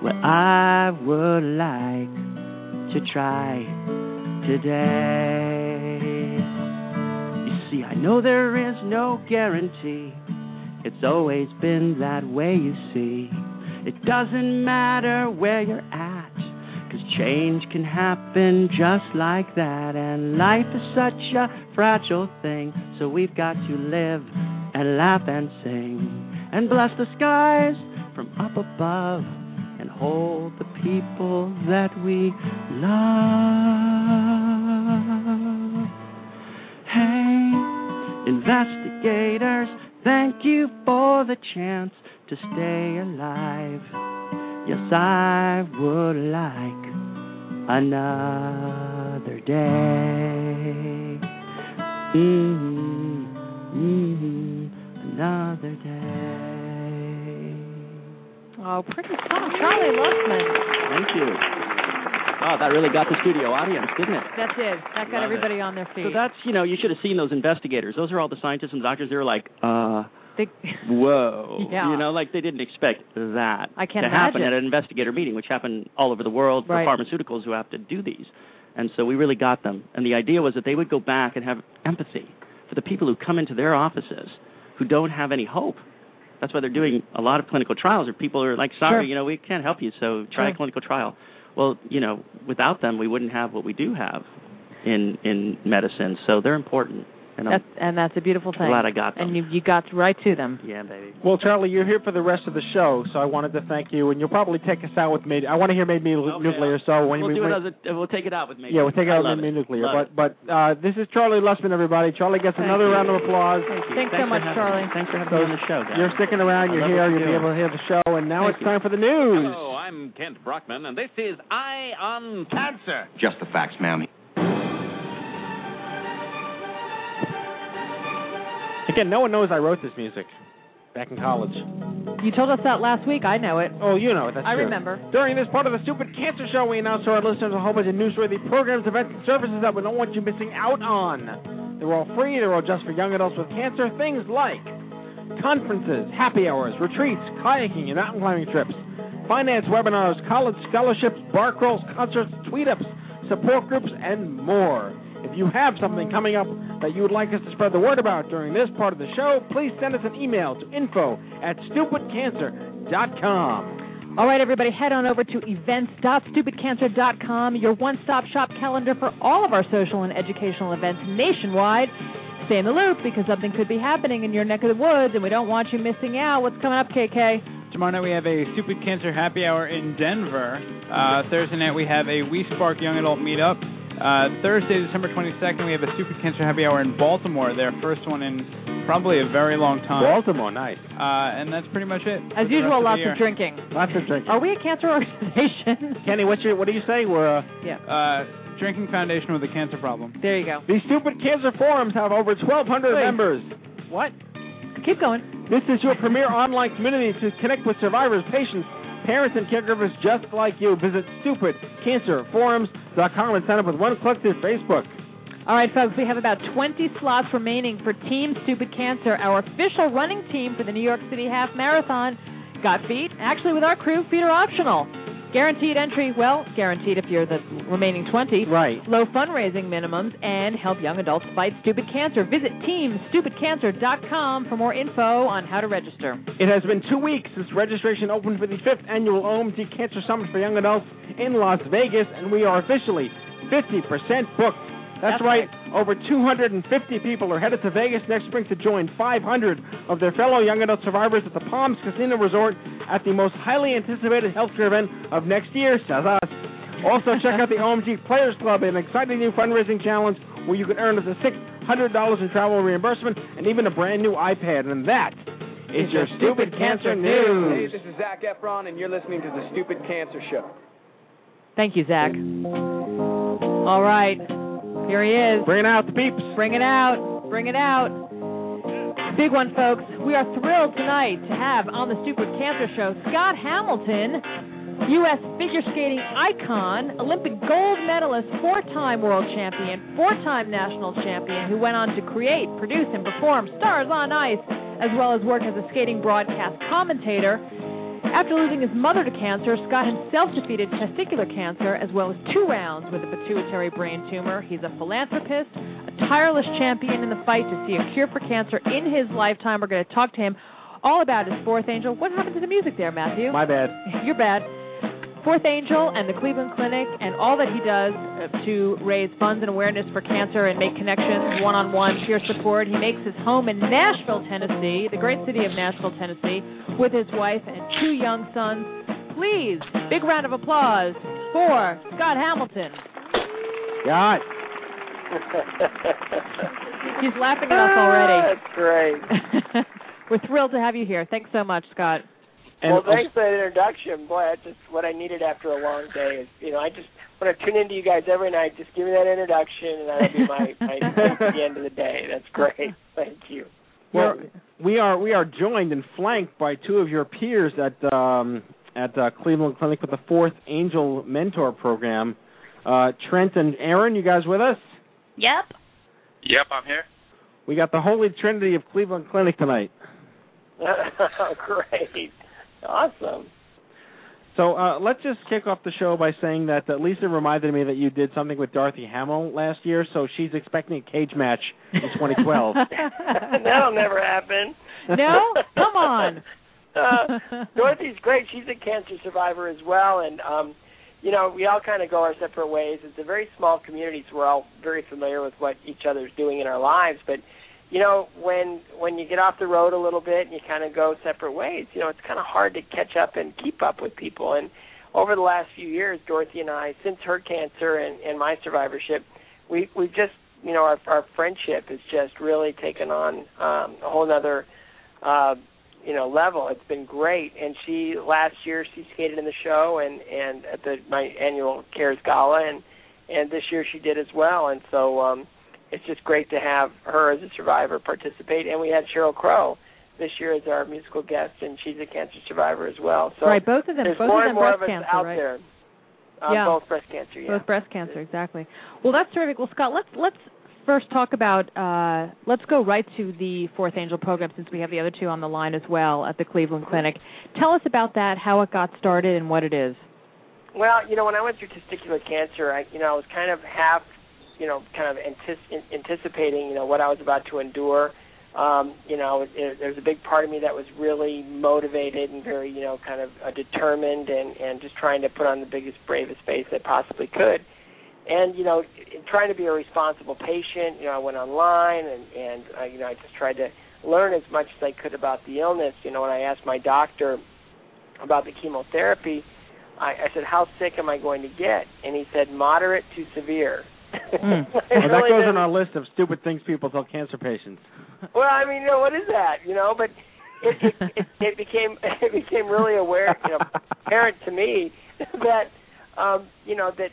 Well, I would like to try today. You see, I know there is no guarantee. It's always been that way, you see. It doesn't matter where you're at, 'cause change can happen just like that. And life is such a fragile thing, so we've got to live and laugh and sing and bless the skies from up above and hold the people that we love. Hey, investigators, thank you for the chance to stay alive. Yes, I would like another day. mm mm another day. Oh, pretty song. Charlie Lustman. Thank you. Oh, that really got the studio audience, didn't it? That did. That got Love it. everybody on their feet. So that's, you know, you should have seen those investigators. Those are all the scientists and doctors. They were like, uh, They- whoa. Yeah. You know, like they didn't expect that I can't to happen imagine. at an investigator meeting, which happened all over the world for Right. pharmaceuticals who have to do these. And so we really got them. And the idea was that they would go back and have empathy for the people who come into their offices who don't have any hope. That's why they're doing a lot of clinical trials, or people are like, sorry, Sure. you know, we can't help you, so try Sure. a clinical trial. Well, you know, without them, we wouldn't have what we do have in in medicine. So they're important. And I'm That's, and that's a beautiful thing. glad I got them. And you you got right to them. yeah, baby. Well, Charlie, you're here for the rest of the show, so I wanted to thank you, and you'll probably take us out with Made. I want to hear Made Me Nuclear. So when we'll we, do when- it as a, we'll take it out with me. yeah, we'll take I out love Made Me. Nuclear. Love But but uh, this is Charlie Lustman, everybody. Charlie gets Thank another you. round of applause. Thank you. Thanks so much, having- Charlie. Thanks for having So me on the show, guys. You're sticking around. You're here. You'll you're be able to hear the show. And now Thank it's you. time for the news. Hello, I'm Kent Brockman, and this is Eye on Cancer. Just the facts, ma'am. Again, no one knows I wrote this music back in college. You told us that last week. I know it. Oh, you know it. That's I true. remember. During this part of the Stupid Cancer Show, we announce to our listeners a whole bunch of newsworthy programs, events, and services that we don't want you missing out on. They're all free. They're all just for young adults with cancer. Things like conferences, happy hours, retreats, kayaking, and mountain climbing trips, finance webinars, college scholarships, bar crawls, concerts, tweet-ups, support groups, and more. If you have something coming up that you would like us to spread the word about during this part of the show, please send us an email to info at stupidcancer.com. All right, everybody, head on over to events.stupidcancer.com, your one-stop shop calendar for all of our social and educational events nationwide. Stay in the loop because something could be happening in your neck of the woods, and we don't want you missing out. What's coming up, KK? Tomorrow night we have a Stupid Cancer Happy Hour in Denver. Uh, Thursday night we have a We Spark Young Adult Meetup. Uh, Thursday, December 22nd, we have a Stupid Cancer Happy Hour in Baltimore. Their first one in probably a very long time. Baltimore, nice. Uh, and that's pretty much it. As usual, rest lots the of drinking. Lots of drinking. Are we a cancer organization? Kenny, what's your, what do you say? We're a, yeah. Uh, Drinking Foundation with a cancer problem. There you go. these stupid cancer forums have over 1,200 Wait. members. What? Keep going. This is your premier online community to connect with survivors, patients, parents, and caregivers just like you. Visit stupidcancerforums.com and sign up with one click through Facebook. All right, folks, we have about 20 slots remaining for Team Stupid Cancer, our official running team for the New York City Half Marathon. Got feet? Actually, with our crew, feet are optional. Guaranteed entry, well, guaranteed if you're the remaining 20. Right. Low fundraising minimums and help young adults fight stupid cancer. Visit teamstupidcancer.com for more info on how to register. It has been two weeks since registration opened for the fifth annual OMG Cancer Summit for Young Adults in Las Vegas, and we are officially 50% booked. That's, That's right. Over 250 people are headed to Vegas next spring to join 500 of their fellow young adult survivors at the Palms Casino Resort at the most highly anticipated healthcare event of next year, says us. Also, check out the OMG Players Club, an exciting new fundraising challenge where you can earn up to $600 in travel reimbursement and even a brand new iPad. And that is your Stupid Cancer Hey, News. this is Zac Efron, and you're listening to the Stupid Cancer Show. Thank you, Zac. All right. Here he is. Bring it out, the peeps. Bring it out. Bring it out. Big one, folks. We are thrilled tonight to have on the Stupid Cancer Show Scott Hamilton, U.S. figure skating icon, Olympic gold medalist, four time world champion, four time national champion, who went on to create, produce, and perform Stars on Ice, as well as work as a skating broadcast commentator. After losing his mother to cancer, Scott himself defeated testicular cancer as well as two rounds with a pituitary brain tumor. He's a philanthropist, a tireless champion in the fight to see a cure for cancer in his lifetime. We're going to talk to him all about his fourth angel. What happened to the music there, Matthew? My bad. You're bad. Fourth Angel and the Cleveland Clinic and all that he does uh, to raise funds and awareness for cancer and make connections, one-on-one, peer support. He makes his home in Nashville, Tennessee, the great city of Nashville, Tennessee, with his wife and two young sons. Please, big round of applause for Scott Hamilton. God. He's laughing at us already. That's great. We're thrilled to have you here. Thanks so much, Scott. Well, thanks for the introduction. Boy, that's just what I needed after a long day. Is you know, I just want to tune into you guys every night. Just give me that introduction, and that'll be my my at the end of the day. That's great. Thank you. Well, we are we are joined and flanked by two of your peers at um, at uh, Cleveland Clinic with the Fourth Angel Mentor Program. Uh, Trent and Erin, you guys with us? Yep. Yep, I'm here. We got the Holy Trinity of Cleveland Clinic tonight. great. Awesome. So uh, let's just kick off the show by saying that uh, Lisa reminded me that you did something with Dorothy Hamill last year, so she's expecting a cage match in 2012. That'll never happen. No? Come on. uh, Dorothy's great. She's a cancer survivor as well, and um, you know we all kind of go our separate ways. It's a very small community, so we're all very familiar with what each other's doing in our lives. But you know when when you get off the road a little bit and you kind of go separate ways, you know it's kind of hard to catch up and keep up with people. And over the last few years, Dorothy and I, since her cancer and, and my survivorship, we we've just you know our our friendship has just really taken on um, a whole other uh, you know level. It's been great. And she last year she skated in the show and and at the my annual Cares Gala and and this year she did as well. And so um, it's just great to have her as a survivor participate. And we had Sheryl Crow this year as our musical guest, and she's a cancer survivor as well. So right, both of them. there's both more of and them more breast of us cancer, out right? there. Um, Yeah. Both breast cancer, yeah. Both breast cancer, exactly. Well, that's terrific. Well, Scott, let's let's first talk about. Uh, let's go right to the Fourth Angel program since we have the other two on the line as well at the Cleveland Clinic. Tell us about that, how it got started, and what it is. Well, you know, when I went through testicular cancer, I, you know, I was kind of half, you know, kind of antici- anticipating, you know, what I was about to endure. Um, you know, it, there's a big part of me that was really motivated and very, you know, kind of uh, determined and and just trying to put on the biggest, bravest face I possibly could. And you know, in trying to be a responsible patient, you know, I went online and and uh, you know, I just tried to learn as much as I could about the illness. You know, when I asked my doctor about the chemotherapy, I, I said, "How sick am I going to get?" And he said, "Moderate to severe." Mm. Well, that really goes didn't- on our list of stupid things people tell cancer patients. well, I mean, you know, what is that? You know, but it it, it, it became it became really aware, you know, apparent to me that um, you know that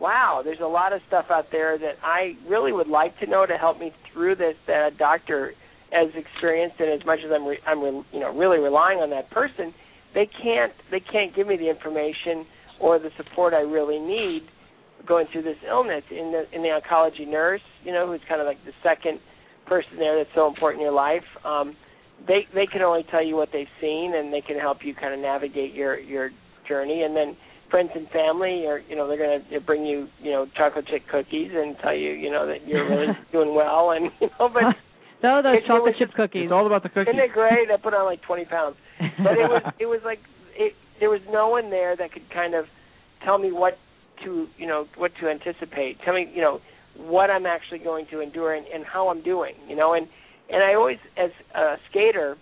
wow, there's a lot of stuff out there that I really would like to know to help me through this. That a doctor as experienced and as much as I'm re- I'm re- you know really relying on that person, they can't they can't give me the information or the support I really need going through this illness. In the in the oncology nurse, you know, who's kind of like the second person there that's so important in your life. Um, they they can only tell you what they've seen, and they can help you kind of navigate your your journey. And then friends and family, are you know, they're going to bring you you know chocolate chip cookies and tell you you know that you're really doing well, and you know, but. No, those it- it chocolate was chip cookies. It's all about the cookies. Isn't it great? I put on like 20 pounds, but it was it was like it. There was no one there that could kind of tell me what to you know what to anticipate. Tell me you know what I'm actually going to endure and, and how I'm doing. You know, and and I always as a skater,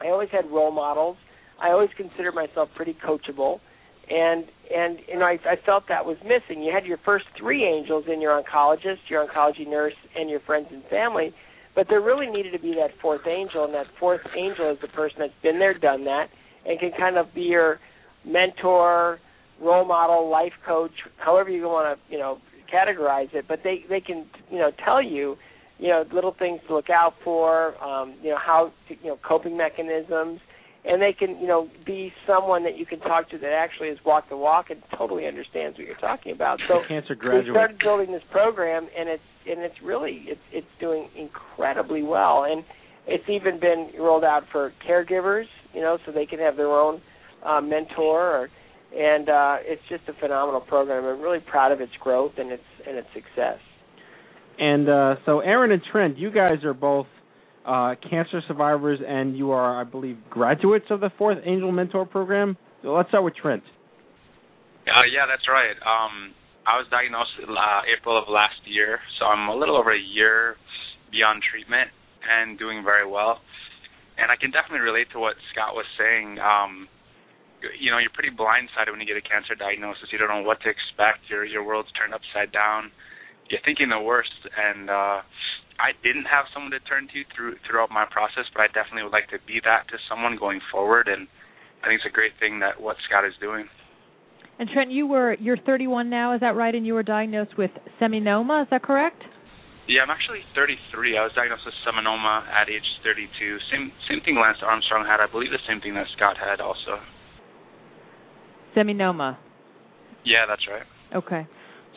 I always had role models. I always considered myself pretty coachable. And and you know I, I felt that was missing. You had your first three angels in your oncologist, your oncology nurse, and your friends and family, but there really needed to be that fourth angel, and that fourth angel is the person that's been there, done that, and can kind of be your mentor, role model, life coach, however you want to, you know, categorize it. But they they can, you know, tell you, you know, little things to look out for, um, you know, how, to, you know, coping mechanisms, and they can, you know, be someone that you can talk to that actually has walked the walk and totally understands what you're talking about. So cancer we started building this program, and it's and it's really it's it's doing incredibly well, and it's even been rolled out for caregivers, you know, so they can have their own uh, mentor, or, and uh, it's just a phenomenal program. I'm really proud of its growth and its and its success. And uh, so, Erin and Trent, you guys are both uh, cancer survivors, and you are, I believe, graduates of the Fourth Angel Mentor Program. So let's start with Trent. Uh, yeah, that's right. Um, I was diagnosed uh, April of last year, so I'm a little over a year beyond treatment and doing very well. And I can definitely relate to what Scott was saying. Um, you know, you're pretty blindsided when you get a cancer diagnosis. You don't know what to expect. Your your world's turned upside down. you're thinking the worst. And uh, I didn't have someone to turn to through throughout my process, but I definitely would like to be that to someone going forward. And I think it's a great thing that what Scott is doing. And Trent, you were you're 31 now, is that right? And you were diagnosed with seminoma, is that correct? Yeah, I'm actually 33. I was diagnosed with seminoma at age 32. Same same thing Lance Armstrong had. I believe the same thing that Scott had also. Seminoma. Yeah, that's right. Okay.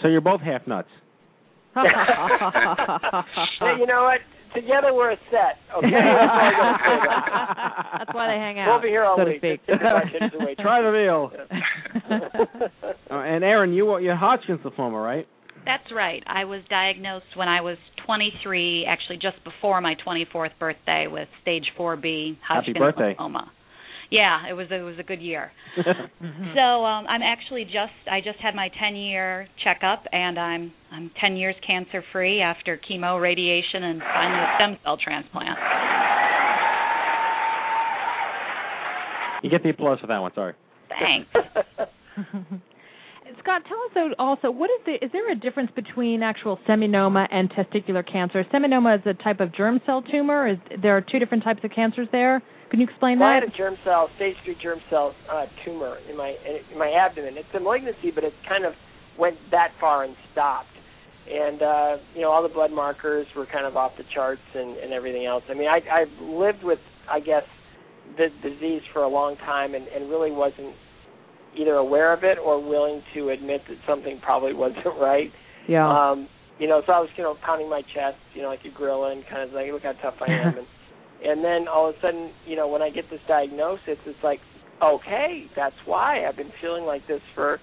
So you're both half nuts. hey, you know what? Together we're a set. Okay. That's why they hang out. We'll be here all so week. To speak. Just get inches away. Try the meal. Uh, and Erin, you you're Hodgkin's lymphoma, right? That's right. I was diagnosed when I was 23, actually just before my 24th birthday, with stage 4B Hodgkin's Happy lymphoma. Yeah, it was it was a good year. so um, I'm actually just I just had my 10 year checkup, and I'm I'm 10 years cancer free after chemo, radiation, and finally a stem cell transplant. You get the applause for that one. Sorry. Thanks. Scott, tell us also what is the is there a difference between actual seminoma and testicular cancer? Seminoma is a type of germ cell tumor. Is there are two different types of cancers there? Can you explain well, I had a germ cell, stage three germ cell uh, tumor in my in my abdomen. It's a malignancy, but it kind of went that far and stopped. And uh, you know, all the blood markers were kind of off the charts and, and everything else. I mean, I I've lived with I guess the disease for a long time and, and really wasn't either aware of it or willing to admit that something probably wasn't right. Yeah. Um, you know, so I was, you know, pounding my chest, you know, like a gorilla and kind of like, look how tough I am. and and then all of a sudden, you know, when I get this diagnosis, it's like, okay, that's why I've been feeling like this for,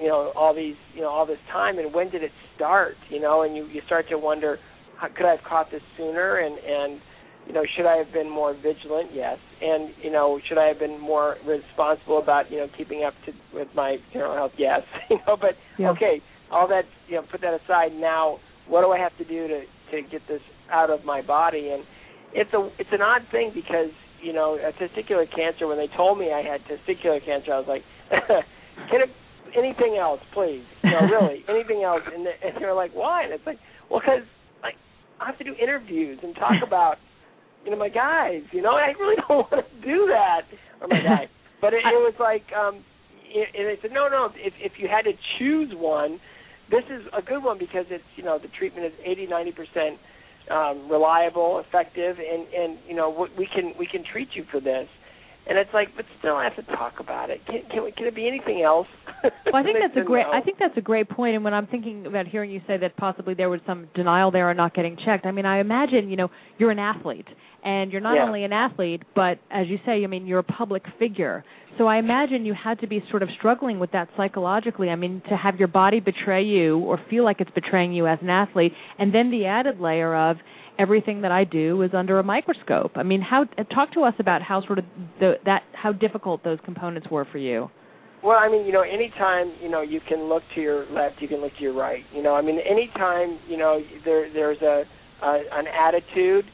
you know, all these, you know, all this time. And when did it start? You know, and you you start to wonder, how, could I have caught this sooner? And and you know, should I have been more vigilant? Yes. And you know, should I have been more responsible about you know keeping up to with my general health? Yes. you know, but Yeah. okay, all that you know, put that aside. Now, what do I have to do to to get this out of my body? And it's a it's an odd thing because you know, a testicular cancer. When they told me I had testicular cancer, I was like, can it anything else, please? You know, really, anything else? And, they- and they're like, why? And it's like, well, because like I have to do interviews and talk about you know my guys. You know, I really don't want to do that or my guy. But it, it was like, um, it, and they said, no, no. If if you had to choose one, this is a good one because it's you know the treatment is eighty ninety percent um, reliable, effective, and and you know what we can we can treat you for this. And it's like, but still, I have to talk about it. Can can, we, can it be anything else? Well, I think that's a great. no. I think that's a great point. And when I'm thinking about hearing you say that possibly there was some denial there or not getting checked, I mean, I imagine you know you're an athlete, and you're not Yeah. only an athlete, but as you say, I mean, you're a public figure. So I imagine you had to be sort of struggling with that psychologically. I mean, to have your body betray you or feel like it's betraying you as an athlete, and then the added layer of everything that I do is under a microscope. I mean, how uh, talk to us about how sort of the, that how difficult those components were for you. Well, I mean, you know, anytime you know you can look to your left, you can look to your right. You know, I mean, anytime you know there there's a, a an attitude.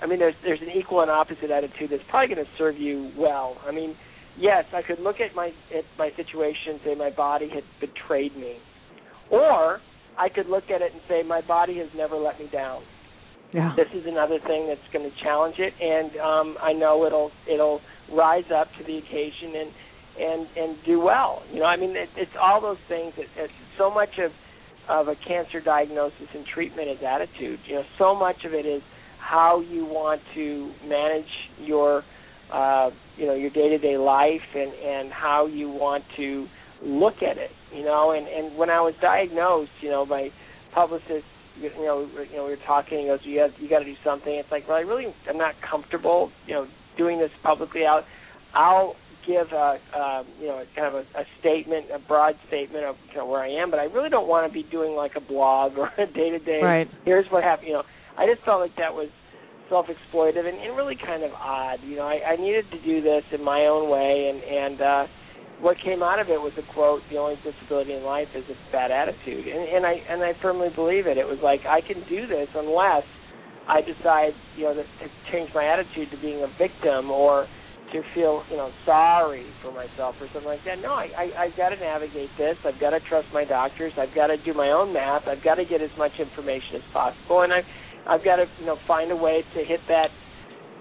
I mean, there's there's an equal and opposite attitude that's probably going to serve you well. I mean, yes, I could look at my at my situation and say my body had betrayed me, or I could look at it and say my body has never let me down. Yeah. This is another thing that's going to challenge it, and um, I know it'll it'll rise up to the occasion and and and do well. You know, I mean, it, it's all those things. That, that so much of of a cancer diagnosis and treatment is attitude. You know, so much of it is how you want to manage your uh, you know your day to day life and and how you want to look at it. You know, and and when I was diagnosed, you know, my publicist you know, you know, we were talking. He goes, "You have, you got to do something." It's like, well, I really, I'm not comfortable, you know, doing this publicly. I'll, I'll give a, um, you know, a, kind of a, a statement, a broad statement of you know, where I am, but I really don't want to be doing like a blog or a day to day. Right. Here's what happened. You know, I just felt like that was self-exploitive and, and really kind of odd. You know, I, I needed to do this in my own way, and and uh, what came out of it was a quote: "The only disability in life is a bad attitude," and, and I and I firmly believe it. It was like I can do this unless I decide, you know, to, change my attitude to being a victim or to feel you know sorry for myself or something like that. No, I, I I've got to navigate this. I've got to trust my doctors. I've got to do my own math. I've got to get as much information as possible, and I I've got to you know find a way to hit that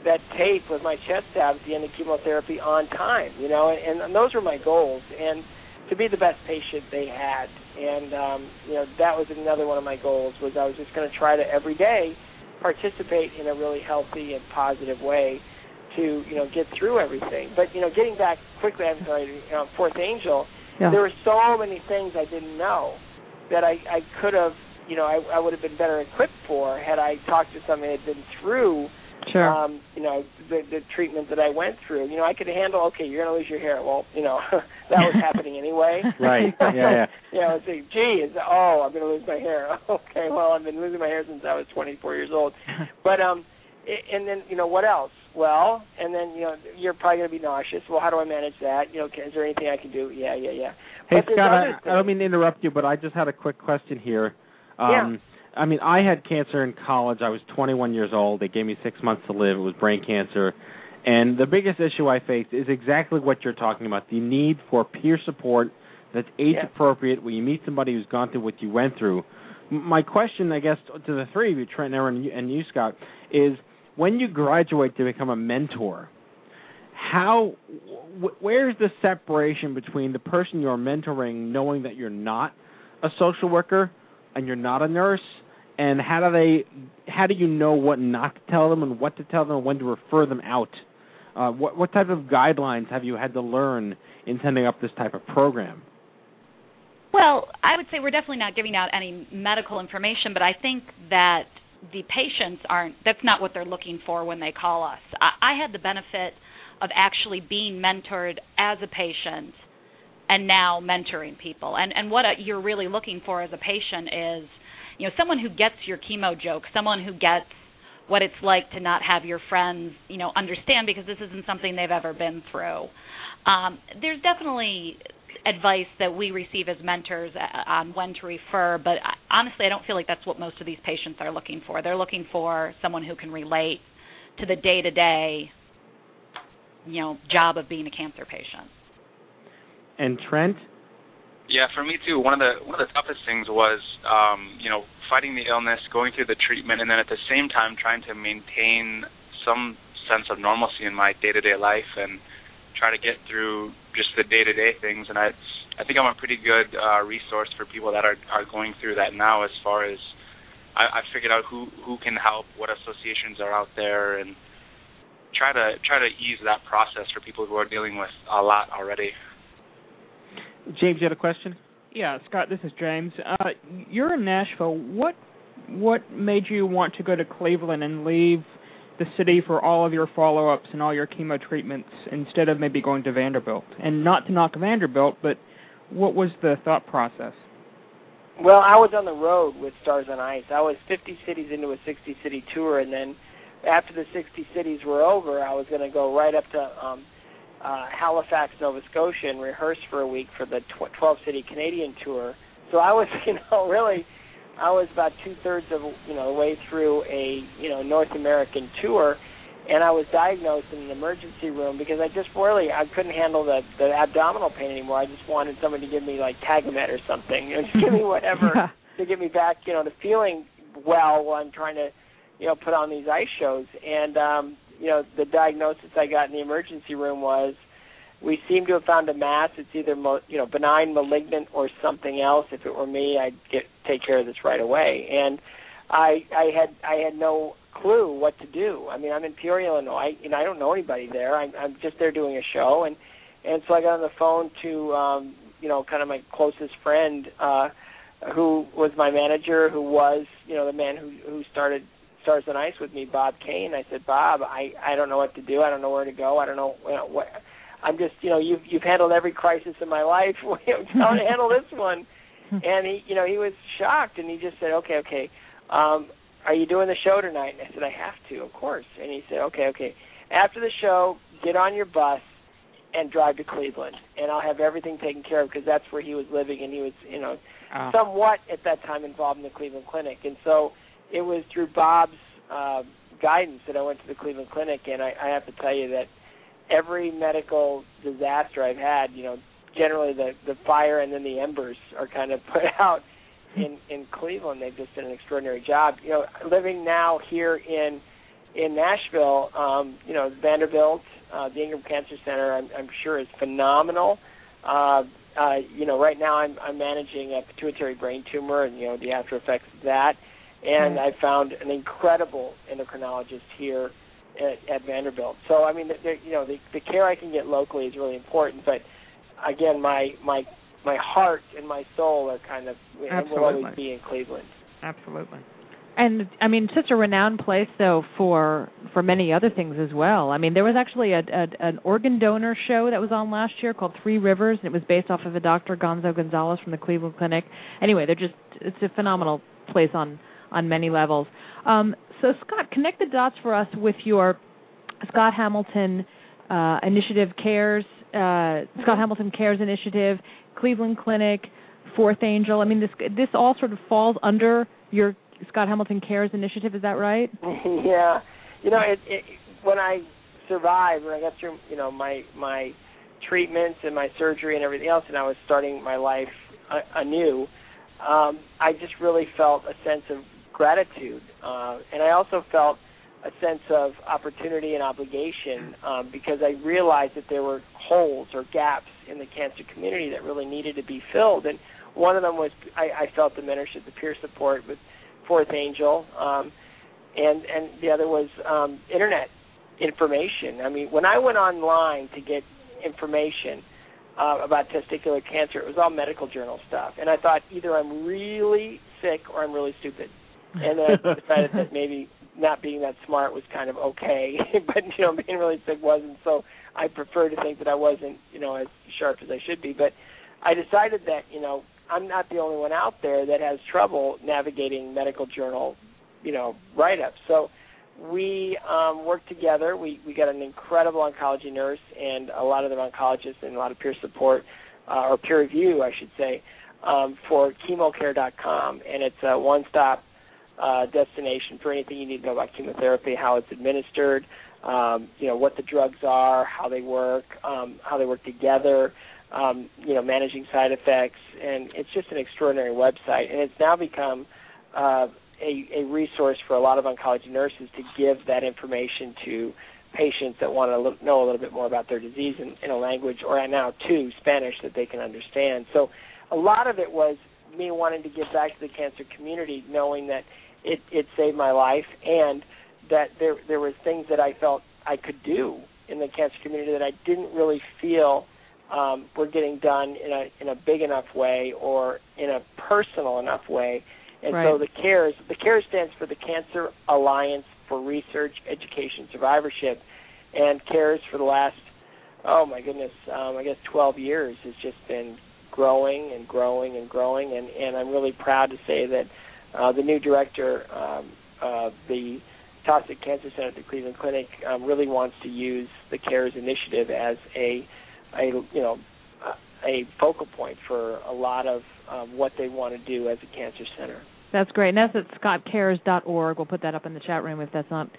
that tape with my chest tab at the end of chemotherapy on time. You know, and, and those were my goals and to be the best patient they had. And um, you know that was another one of my goals was I was just going to try to every day participate in a really healthy and positive way to you know get through everything. But you know, getting back quickly, I'm sorry, you know, Fourth Angel, Yeah. there were so many things I didn't know that I I could have you know I, I would have been better equipped for had I talked to somebody that had been through Sure. um, you know, the the treatment that I went through. You know, I could handle okay, you're gonna lose your hair. Well, you know, that was happening anyway. Right. Yeah, yeah. you know, it's like, gee, is oh, I'm gonna lose my hair. okay, well, I've been losing my hair since I was 24 years old. But um, i and then you know what else? Well, and then you know you're probably gonna be nauseous. Well, how do I manage that? You know, can, is there anything I can do? Yeah, yeah, yeah. Hey But Scott, I, I don't mean to interrupt you, but I just had a quick question here. Um, Yeah. I mean, I had cancer in college. I was 21 years old. They gave me six months to live. It was brain cancer. And the biggest issue I faced is exactly what you're talking about the need for peer support that's age appropriate, when you meet somebody who's gone through what you went through. My question, I guess, to the three of you, Trent, Erin, and you- and you, Scott, is when you graduate to become a mentor, how wh- where's the separation between the person you're mentoring knowing that you're not a social worker and you're not a nurse and how do they how do you know what not to tell them and what to tell them and when to refer them out uh, what what type of guidelines have you had to learn in setting up this type of program Well, I would say we're definitely not giving out any medical information, but I think that the patients aren't that's not what they're looking for when they call us. I, I had the benefit of actually being mentored as a patient and now mentoring people. And and what you're really looking for as a patient is, you know, someone who gets your chemo joke, someone who gets what it's like to not have your friends, you know, understand because this isn't something they've ever been through. Um, there's definitely advice that we receive as mentors uh, on when to refer, but honestly, I don't feel like that's what most of these patients are looking for. They're looking for someone who can relate to the day-to-day, you know, job of being a cancer patient. and Trent Yeah, for me too. One of the one of the toughest things was, um, you know, fighting the illness, going through the treatment, and then at the same time trying to maintain some sense of normalcy in my day-to-day life and try to get through just the day-to-day things. And I, I think I'm a pretty good uh, resource for people that are are going through that now. As far as I, I figured out who who can help, what associations are out there, and try to try to ease that process for people who are dealing with a lot already. James you had a question Yeah, Scott, this is James. Uh, you're in Nashville. What what made you want to go to Cleveland and leave the city for all of your follow-ups and all your chemo treatments instead of maybe going to Vanderbilt? And not to knock Vanderbilt, but what was the thought process? Well, I was on the road with Stars on Ice. I was 50 cities into a 60 city tour, and then after the 60 cities were over, I was going to go right up to um, uh, Halifax, Nova Scotia, and rehearse for a week for the tw- 12 city Canadian tour. So I was, you know, really, I was about two thirds of you know the way through a you know North American tour, and I was diagnosed in an emergency room because I just really I couldn't handle the the abdominal pain anymore. I just wanted somebody to give me like Tagamet or something, you know, just give me whatever to get me back, you know, to feeling well while I'm trying to, you know, put on these ice shows. And um, you know, the diagnosis I got in the emergency room was we seem to have found a mass. It's either mo- you know benign, malignant, or something else. If it were me, I'd get take care of this right away. And I I had I had no clue what to do. I mean, I'm in Peoria, Illinois, and I don't know anybody there. I'm I'm just there doing a show, and and so I got on the phone to um, you know kind of my closest friend, uh, who was my manager, who was you know the man who who started Stars on Ice with me, Bob Kain. I said, Bob, I I don't know what to do. I don't know where to go. I don't know, you know what. I'm just you know you've you've handled every crisis in my life. How to handle this one? And he you know he was shocked, and he just said, okay, okay. Um, are you doing the show tonight? And I said, I have to, of course. And he said, okay, okay. After the show, get on your bus and drive to Cleveland, and I'll have everything taken care of because that's where he was living, and he was, you know, Ah. somewhat at that time involved in the Cleveland Clinic. And so it was through Bob's uh, guidance that I went to the Cleveland Clinic, and I, I have to tell you that every medical disaster I've had, you know, generally the the fire and then the embers are kind of put out in in Cleveland. They've just done an extraordinary job. You know, living now here in in Nashville, um, you know, Vanderbilt, uh, the Ingram Cancer Center, I'm, I'm sure is phenomenal. Uh, uh, you know, right now I'm I'm managing a pituitary brain tumor and you know the after effects of that, and Right. I found an incredible endocrinologist here at, at Vanderbilt. So I mean, the, the, you know, the the care I can get locally is really important, but again, my my my heart and my soul are kind of and will always be in Cleveland. Absolutely. And I mean, such a renowned place though for for many other things as well. I mean, there was actually a, a an organ donor show that was on last year called Three Rivers, and it was based off of a Dr. Gonzo Gonzalez from the Cleveland Clinic. Anyway, they're just it's a phenomenal place on on many levels. Um, so Scott, connect the dots for us with your Scott Hamilton uh, initiative cares, uh, Scott Hamilton Cares Initiative, Cleveland Clinic, Fourth Angel. I mean, this this all sort of falls under your Scott Hamilton Cares Initiative. Is that right? yeah, you know, it, it when I survived, when I got through, you know, my my treatments and my surgery and everything else, and I was starting my life anew. Um, I just really felt a sense of gratitude, uh, and I also felt a sense of opportunity and obligation um, because I realized that there were holes or gaps in the cancer community that really needed to be filled. And one of them was I, I felt the mentorship, the peer support with Fourth Angel, um, and and the other was um, internet information. I mean, when I went online to get information uh, about testicular cancer, it was all medical journal stuff, and I thought either I'm really sick or I'm really stupid. And then I decided that maybe not being that smart was kind of okay, but you know, being really sick wasn't. So I prefer to think that I wasn't, you know, as sharp as I should be. But I decided that, you know, I'm not the only one out there that has trouble navigating medical journal, you know, write-ups. So we um, worked together. We we got an incredible oncology nurse and a lot of other oncologists and a lot of peer support uh, or peer review, I should say, um, for chemocare.com, and it's a one-stop uh, destination for anything you need to know about chemotherapy, how it's administered, um, you know what the drugs are, how they work, um, how they work together, um, you know managing side effects, and it's just an extraordinary website, and it's now become uh, a, a resource for a lot of oncology nurses to give that information to patients that want to know a little bit more about their disease in, in a language, or now too Spanish that they can understand. So a lot of it was me wanting to give back to the cancer community, knowing that it, it saved my life and that there there was things that I felt I could do in the cancer community that I didn't really feel um, were getting done in a in a big enough way or in a personal enough way. And so Right. the CARES the CARES stands for the Cancer Alliance for Research, Education, Survivorship, and CARES for the last oh my goodness um, I guess 12 years has just been growing and growing and growing and and I'm really proud to say that uh, the new director um, of the Taussig Cancer Center at the Cleveland Clinic um, really wants to use the CARES initiative as a, a you know, a focal point for a lot of um, what they want to do as a cancer center. That's great. And that's at scottcares.org. We'll put that up in the chat room if that's not.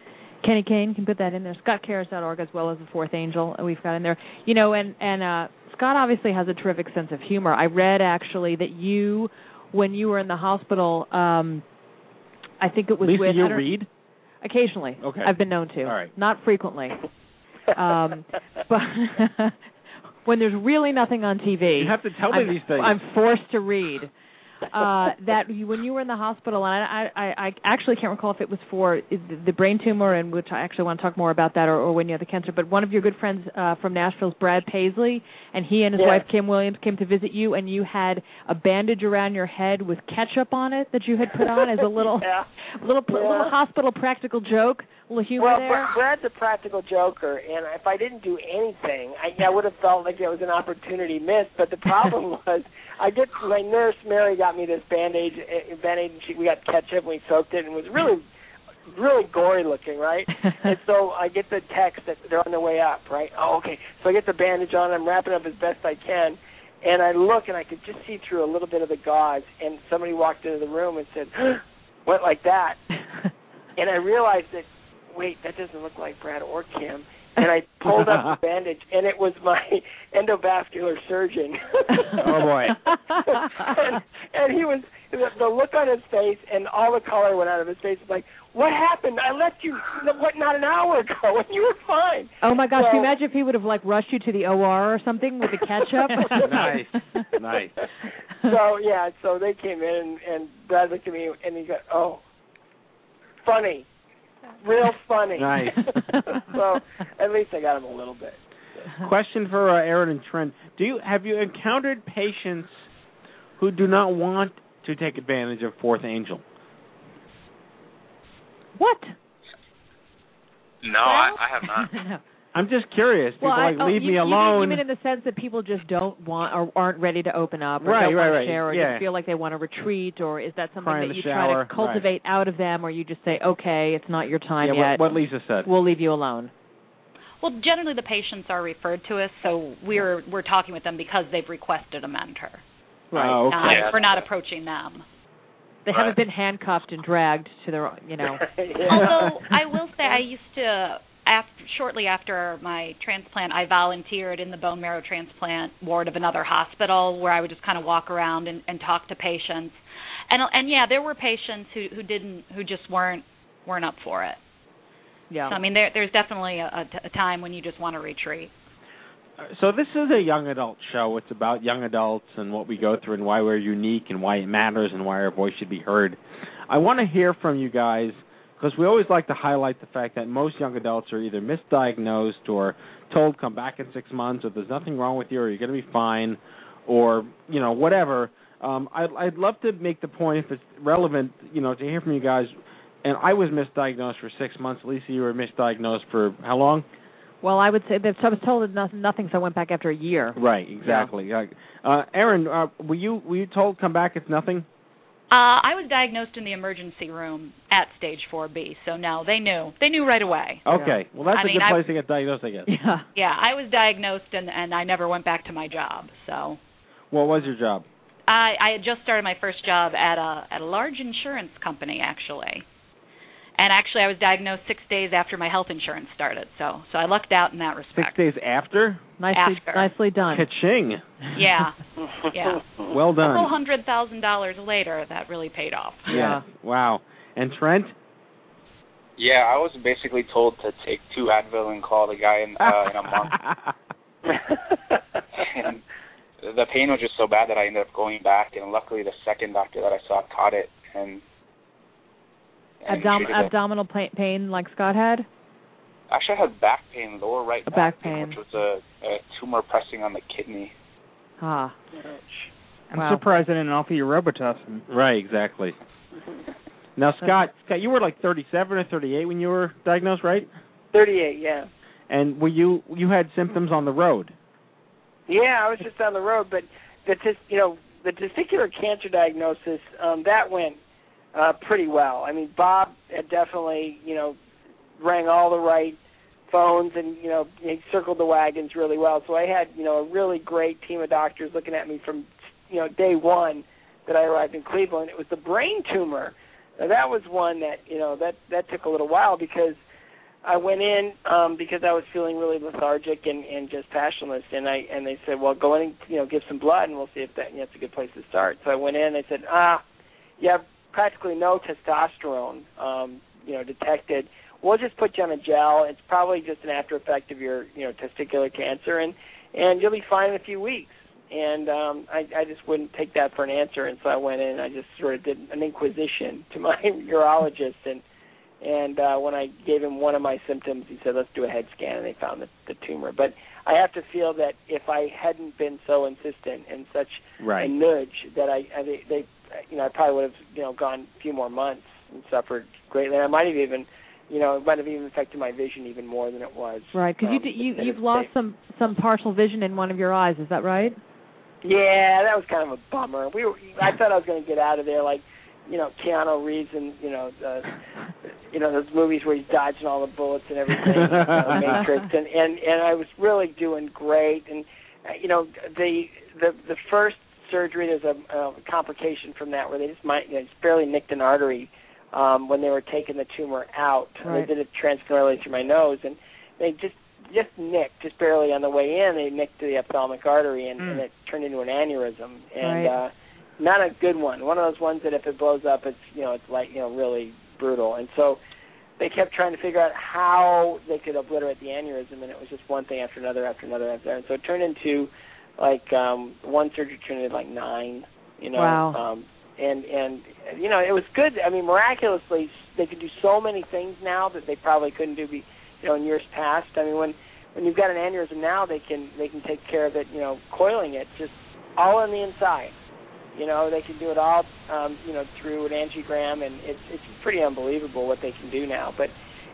Kenny Kane can put that in there. Scottcares.org as well as the Fourth Angel we've got in there. You know, and and uh, Scott obviously has a terrific sense of humor. I read actually that you, when you were in the hospital, um, I think it was Lisa, with. you read? Occasionally. Okay. I've been known to. All right. Not frequently. um, but when there's really nothing on TV, You have to tell me I'm, these things. I'm forced to read. Uh, that you, when you were in the hospital, and I, I, I actually can't recall if it was for the brain tumor, and which I actually want to talk more about that, or, or when you had the cancer. But one of your good friends uh, from Nashville's Brad Paisley, and he and his Yes. wife Kim Williams came to visit you, and you had a bandage around your head with ketchup on it that you had put on as a little, Yeah. little, Yeah. little hospital practical joke, a little humor well, there. Bra- Brad's a practical joker, and if I didn't do anything, I, I would have felt like it was an opportunity missed. But the problem was, I get my nurse Mary got me this bandage, uh, bandage. And she, we got ketchup, and we soaked it, and it was really, really gory looking, right? and so I get the text that they're on their way up, right? Oh, okay. So I get the bandage on. And I'm wrapping up as best I can, and I look, and I could just see through a little bit of the gauze. And somebody walked into the room and said, "Went like that," and I realized that wait, that doesn't look like Brad or Kim. And I pulled up the bandage, and it was my endovascular surgeon. oh boy! and, and he was the, the look on his face, and all the color went out of his face. It's like, what happened? I left you what not an hour ago, and you were fine. Oh my gosh! So- Can you imagine if he would have like rushed you to the OR or something with the ketchup? nice, nice. so yeah, so they came in, and, and Brad looked at me, and he got, oh, funny, real funny. Nice. so at least I got him a little bit. Question for uh, Erin and Trent: Do you have you encountered patients who do not want to take advantage of Fourth Angel? What? No, I, I have not. I'm just curious. People well, I, like oh, leave you, me alone. Mean, you mean in the sense that people just don't want or aren't ready to open up, or Right, don't right, want right. to share, or Yeah. just feel like they want to retreat, or is that something Cry that you shower, try to cultivate out of them, or you just say, okay, it's not your time yeah, yet. what, what Lisa said. We'll leave you alone. Well, generally the patients are referred to us, so we're we're talking with them because they've requested a mentor. Right. Oh, Not- okay. we're not approaching them. They haven't been handcuffed and dragged to their, you know. Although I will say, I used to, after, shortly after my transplant, I volunteered in the bone marrow transplant ward of another hospital, where I would just kind of walk around and, and talk to patients. And and yeah, there were patients who who didn't, who just weren't weren't up for it. Yeah. So I mean, there there's definitely a time when you just want to retreat. So this is a young adult show. It's about young adults and what we go through and why we're unique and why it matters and why our voice should be heard. I want to hear from you guys because we always like to highlight the fact that most young adults are either misdiagnosed or told come back in six months or there's nothing wrong with you or you're going to be fine or you know whatever. Um, I'd, I'd love to make the point if it's relevant, you know, to hear from you guys. And I was misdiagnosed for six months. Lisa, you were misdiagnosed for how long? Well, I would say that I was told nothing, nothing, so I went back after a year. Right, exactly. Uh, Erin, uh, were you were you told come back? It's nothing. Uh, I was diagnosed in the emergency room at stage 4B, so no, they knew. They knew right away. Okay, well that's I a mean, good I- place to get diagnosed, I guess. Yeah. Yeah, I was diagnosed and and I never went back to my job. So What was your job? I I had just started my first job at a at a large insurance company actually. And actually I was diagnosed 6 days after my health insurance started. So so I lucked out in that respect. Six days after. Nicely, After. nicely done. Ka-ching. Yeah. Yeah. Well done. A done. hundred thousand dollars later that really paid off. Yeah. Wow. And Trent. Yeah, I was basically told to take two Advil and call the guy in uh, in a month. and the pain was just so bad that I ended up going back, and luckily the second doctor that I saw caught it and. And Abdom- treated it. abdominal pain, pain like Scott had. Actually, I had back pain, lower right A back pain, pain. which was a, a tumor pressing on the kidney. Ah. I'm Wow. surprised they didn't offer you Robitussin. Right. Exactly. Now, Scott, Scott, you were like 37 or 38 when you were diagnosed, right? 38, yeah. And were you you had symptoms on the road? Yeah, I was just on the road, but the tes- you know the testicular cancer diagnosis um, that went uh, pretty well. I mean, Bob had definitely you know rang all the right phones and you know he circled the wagons really well. So I had you know a really great team of doctors looking at me from you know day one that I arrived in Cleveland. It was the brain tumor. Now that was one that you know that that took a little while because I went in um because I was feeling really lethargic and and just passionless and I and they said, "Well, go in and you know give some blood and we'll see if that you know, it's a good place to start." So I went in and they said, "Ah, you have practically no testosterone um you know detected. We'll just put you on a gel. It's probably just an after effect of your, you know, testicular cancer and and you'll be fine in a few weeks." And um I I just wouldn't take that for an answer and so I went in and I just sort of did an inquisition to my urologist and and uh, when I gave him one of my symptoms, he said, "Let's do a head scan," and they found the, the tumor. But I have to feel that if I hadn't been so insistent and such Right. a nudge, that I, I they, they, you know, I probably would have, you know, gone a few more months and suffered greatly. And I might have even, you know, it might have even affected my vision even more than it was. Right, because um, you d- you you've lost some some partial vision in one of your eyes. Is that right? Yeah, that was kind of a bummer. We were, I thought I was going to get out of there like, you know, Keanu Reeves and you know, uh, you know those movies where he's dodging all the bullets and everything, uh, Matrix, and and and I was really doing great. And uh, you know, the the the first surgery there's a, a complication from that where they just might you know, just barely nicked an artery um when they were taking the tumor out. Right. They did it transcamerally through my nose, and they just just nicked, just barely on the way in. They nicked the ophthalmic artery, and, Mm. and it turned into an aneurysm. And Right. uh, not a good one. One of those ones that if it blows up, it's you know it's like you know really brutal. And so they kept trying to figure out how they could obliterate the aneurysm, and it was just one thing after another after another after another. And so it turned into like um one surgery turned into like nine. You know. Wow. Um, and and you know it was good. I mean, miraculously they could do so many things now that they probably couldn't do be you know in years past. I mean, when when you've got an aneurysm now, they can they can take care of it. You know, coiling it just all on the inside. You know, they can do it all, um, you know, through an angiogram, and it's it's pretty unbelievable what they can do now. But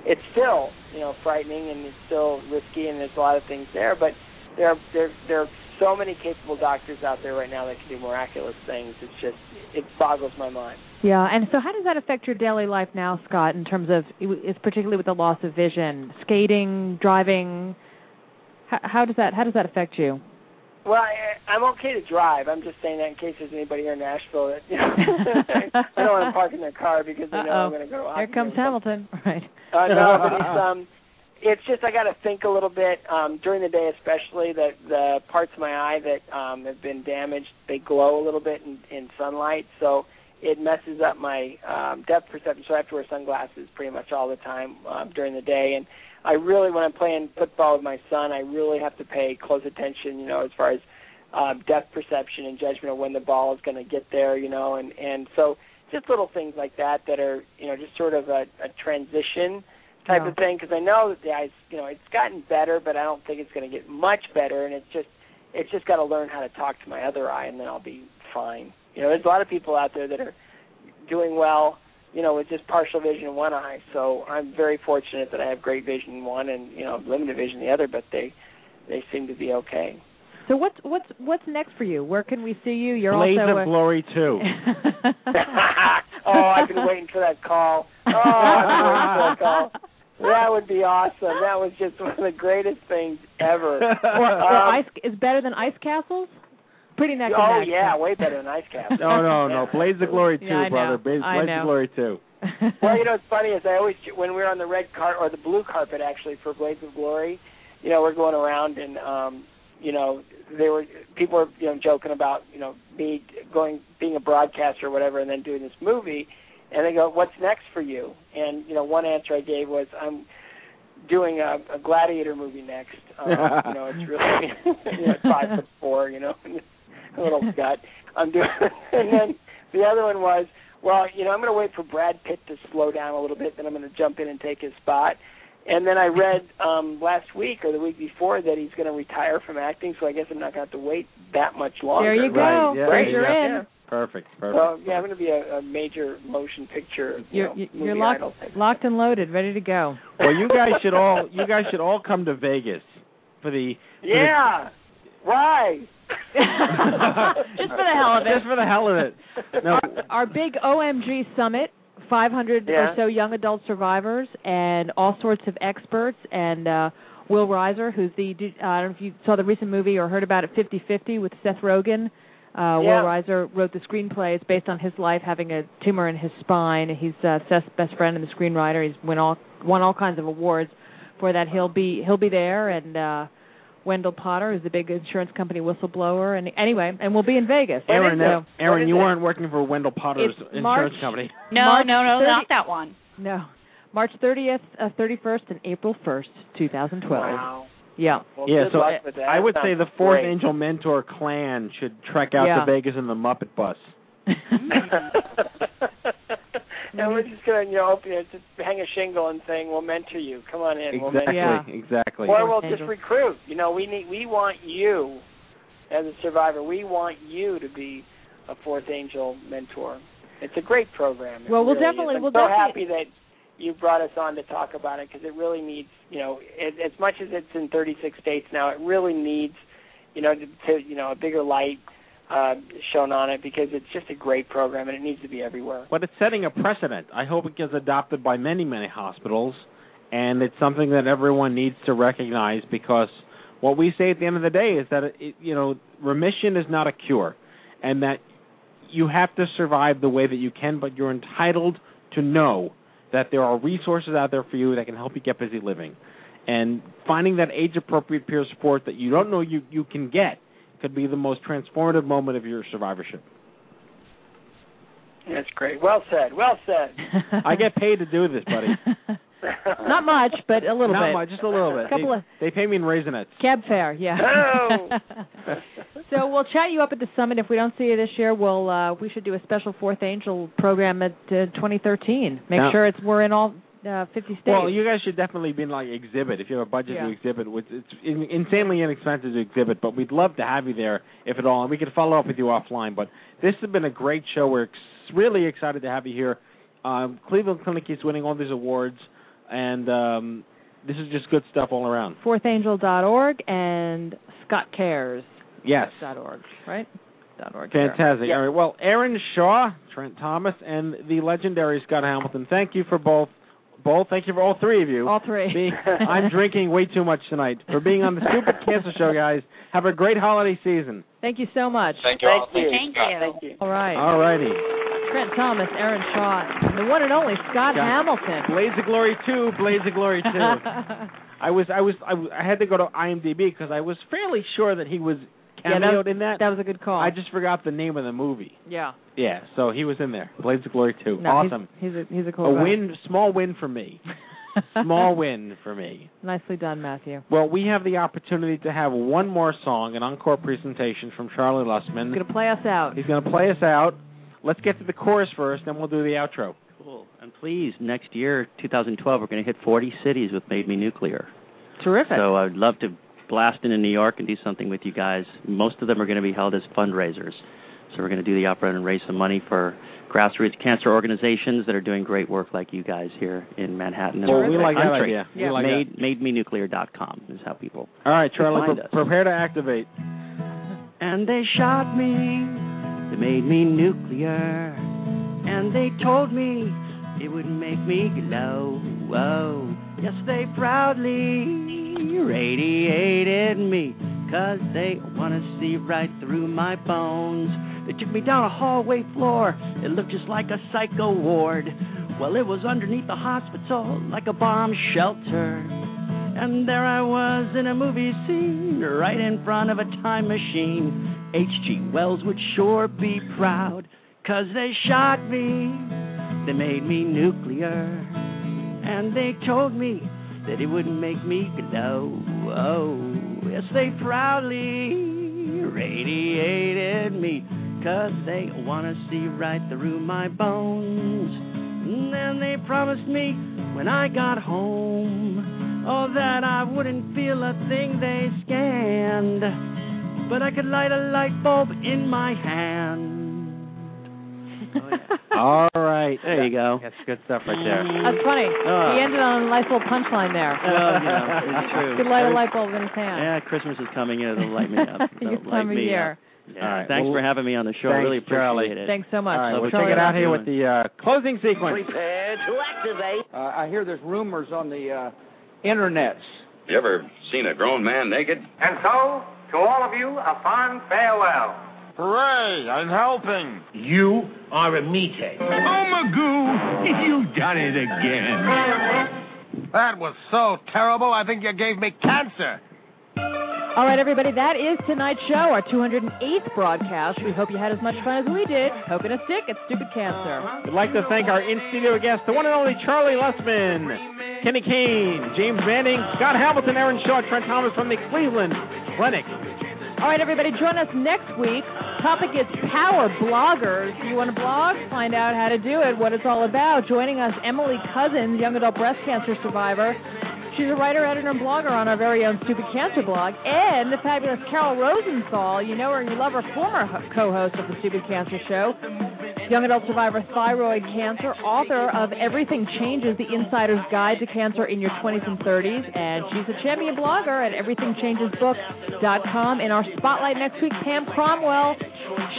it's still, you know, frightening, and it's still risky, and there's a lot of things there. But there are there there are so many capable doctors out there right now that can do miraculous things. It's just it boggles my mind. Yeah, and so how does that affect your daily life now, Scott? In terms of, it's particularly with the loss of vision, skating, driving. How, how does that how does that affect you? Well, I, I'm okay to drive. I'm just saying that in case there's anybody here in Nashville that you know I don't want to park in their car because they know Uh-oh. I'm going to go Here comes. Hamilton. Right. Uh, no, but it's um, it's just I got to think a little bit um, during the day, especially that the parts of my eye that um, have been damaged, they glow a little bit in, in sunlight, so it messes up my um, depth perception. So I have to wear sunglasses pretty much all the time um, during the day, and I really, when I'm playing football with my son, I really have to pay close attention, you know, as far as um, depth perception and judgment of when the ball is going to get there, you know, and and so just little things like that that are, you know, just sort of a, a transition type Yeah. of thing because I know that the eyes, you know, it's gotten better, but I don't think it's going to get much better, and it's just it's just got to learn how to talk to my other eye, and then I'll be fine. You know, there's a lot of people out there that are doing well, you know, with just partial vision in one eye. So I'm very fortunate that I have great vision in one and you know limited vision in the other, but they they seem to be okay. So what's what's what's next for you? Where can we see you? You're Blaze also of a- Glory too. oh, I've been waiting for that call. Oh, I've been waiting for that call. That would be awesome. That was just one of the greatest things ever. or, or Um, ice is better than ice castles? Pretty neck and oh neck. yeah, way better than Ice castles. No, no, no. Blades of Glory too, Yeah, brother. Blades, Blades of Glory too. well, you know, what's funny is I always when we were on the red carpet or the blue carpet actually for Blades of Glory, you know, we're going around and um, you know, they were people were you know joking about you know me going being a broadcaster or whatever, and then doing this movie, and they go, "What's next for you?" And you know, one answer I gave was, "I'm." Doing a, a gladiator movie next. Um, you know, it's really you know, five foot four. You know, a little gut. I'm doing, and then the other one was, well, you know, I'm going to wait for Brad Pitt to slow down a little bit, then I'm going to jump in and take his spot. And then I read um last week or the week before that he's going to retire from acting, so I guess I'm not going to have to wait that much longer. There you go. Right, yeah, There's yeah, your yeah. in. Perfect, perfect. So yeah, I'm going to be a, a major motion picture. You You're know, you're movie locked idol locked and loaded, ready to go. well, you guys should all you guys should all come to Vegas for the for the- Yeah. Why? Just for the hell of it. Just for the hell of it. No, Our big OMG summit, 500 Yeah. or so young adult survivors, and all sorts of experts, and uh, Will Reiser, who's the uh, I don't know if you saw the recent movie or heard about it, 50-50 with Seth Rogen. Uh, Yeah. Will Reiser wrote the screenplay. It's based on his life having a tumor in his spine. He's uh, Seth's best friend and the screenwriter. He's won all won all kinds of awards for that. He'll be he'll be there, and uh, Wendell Potter is the big insurance company whistleblower. And anyway, and we'll be in Vegas. Erin, So- Erin, you weren't working for Wendell Potter's It's insurance March- company. No, March no, no, 30 not that one. No. March 30th, uh, 31st, and April 1st, 2012. Wow. Yeah. Well, yeah, so luck with that. I would say the Fourth great. Angel Mentor clan should trek out Yeah. to Vegas in the Muppet bus. and we're just gonna, you know, open it, just hang a shingle and saying we'll mentor you. Come on in, we'll mentor Exactly, you. Exactly. Or we'll just recruit. You know, we need, we want you as a survivor. We want you to be a fourth angel mentor. It's a great program. It Well, we'll really is. definitely- I'm we'll so definitely- happy that you brought us on to talk about it because it really needs, you know, it, as much as it's in 36 states now, it really needs, you know, to, to you know, a bigger light uh, shown on it because it's just a great program and it needs to be everywhere. But it's setting a precedent. I hope it gets adopted by many, many hospitals, and it's something that everyone needs to recognize because what we say at the end of the day is that it, you know remission is not a cure, and that you have to survive the way that you can, but you're entitled to know that there are resources out there for you that can help you get busy living. And finding that age-appropriate peer support that you don't know you you can get could be the most transformative moment of your survivorship. That's great. Well said. Well said. I get paid to do this, buddy. Not much, but a little Not bit. much, just a little bit. Couple they, of they pay me in raisinets. cab fare, yeah. Oh. so we'll chat you up at the summit. If we don't see you this year, we'll uh, we should do a special Fourth Angel program at uh, 2013. Make Now- sure it's we're in all uh, 50 states. Well, you guys should definitely be in like exhibit if you have a budget to exhibit. Which it's in, insanely inexpensive to exhibit, but we'd love to have you there if at all, and we can follow up with you offline. But this has been a great show. We're ex- really excited to have you here. Um, Cleveland Clinic is winning all these awards, and um, this is just good stuff all around. fourthangel.org and Scott Cares. Yes. Dot org, right? Dot org. Fantastic. All right. Well, Erin Shaw, Trent Thomas, and the legendary Scott Hamilton. Thank you for both. Both. Thank you for all three of you. All three. Being, I'm drinking way too much tonight for being on the Stupid Cancer Show, guys. Have a great holiday season. Thank you so much. Thank you all. Thank you. Thank you, Scott. Thank you. All right. All righty. Trent Thomas, Erin Shaw, and the one and only Scott Scott. Hamilton. Blades of Glory two. Blades of Glory two. I was I was I, w- I had to go to IMDb because I was fairly sure that he was yeah, cameoed that, in that. that was a good call. I just forgot the name of the movie. yeah. Yeah, so he was in there. Blades of Glory two. No, awesome. He's, he's a he's a cool a guy. win, small win for me. small win for me. Nicely done, Matthew. Well, we have the opportunity to have one more song, an encore presentation from Charlie Lustman. He's gonna play us out. He's going to play us out. Let's get to the chorus first, then we'll do the outro. Cool. And please, next year, 2012, we're going to hit 40 cities with Made Me Nuclear. Terrific. So I'd love to blast into New York and do something with you guys. Most of them are going to be held as fundraisers. So we're going to do the opera and raise some money for grassroots cancer organizations that are doing great work like you guys here in Manhattan. and Well, the we like that idea. We like that. Made, MadeMeNuclear.com is how people. All right, Charlie, pre- prepare to activate. And they shot me, they made me nuclear, and they told me it would make me glow. Whoa. Yes, they proudly radiated me, cause they want to see right through my bones. They took me down a hallway floor, it looked just like a psycho ward. Well, it was underneath the hospital, like a bomb shelter. And there I was in a movie scene, right in front of a time machine. H.G. Wells would sure be proud, cause they shot me, they made me nuclear, and they told me that it wouldn't make me glow. Oh, yes, they proudly radiated me, cause they wanna see right through my bones. And then they promised me when I got home, oh, that I wouldn't feel a thing they scanned, but I could light a light bulb in my hand. All right. There you go. That's good stuff right there. That's funny. Oh. He ended on a nice little punchline there. Well, you know, it's true. Could light a light bulb in his hand. Yeah, Christmas is coming in. It'll light me up. Good It'll light me year. up. Yeah. All right, Thanks well, for having me on the show. I thanks, really appreciate Charlie. it. Thanks so much. All right, we'll Charlie check it out Lustman. here with the uh, closing sequence. Prepare to activate. Uh, I hear there's rumors on the uh, internets. You ever seen a grown man naked? And so, to all of you, a fond farewell. Hooray, I'm helping. You are a meathead. Oh, Magoo, you've done it again. That was so terrible, I think you gave me cancer. All right, everybody, that is tonight's show, our 208th broadcast. We hope you had as much fun as we did poking a stick at stupid cancer. We'd like to thank our in-studio guests, the one and only Charlie Lustman, Kenny Kane, James Manning, Scott Hamilton, Erin Shaw, Trent Thomas from the Cleveland Clinic. All right, everybody, join us next week. Topic is power bloggers. You want to blog? Find out how to do it, what it's all about. Joining us, Emily Cousins, young adult breast cancer survivor. She's a writer, editor, and blogger on our very own Stupid Cancer blog. And the fabulous Kairol Rosenthal. You know her and you love her, former co-host of the Stupid Cancer Show. Young adult survivor, thyroid cancer, author of Everything Changes, The Insider's Guide to Cancer in Your 20s and 30s. And she's a champion blogger at everythingchangesbook.com. In our spotlight next week, Pam Cromwell.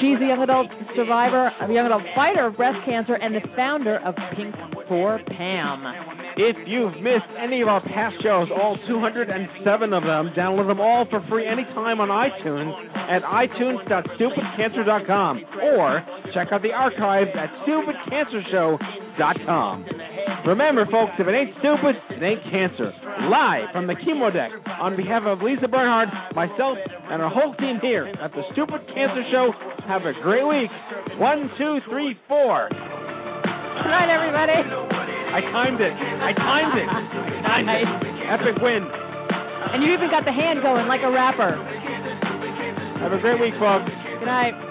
She's a young adult survivor, a young adult fighter of breast cancer, and the founder of Pink for Pam. If you've missed any of our past shows, all 207 of them, download them all for free anytime on iTunes at itunes.stupidcancer.com or check out the archives at stupidcancershow.com. Remember, folks, if it ain't stupid, it ain't cancer. live from the chemo deck. On behalf of Lisa Bernhard, myself, and our whole team here at the Stupid Cancer Show, have a great week. One, two, three, four. Good night, everybody. I timed it. I timed it. I timed it. Epic win. And you even got the hand going like a rapper. Have a great week, folks. Good night.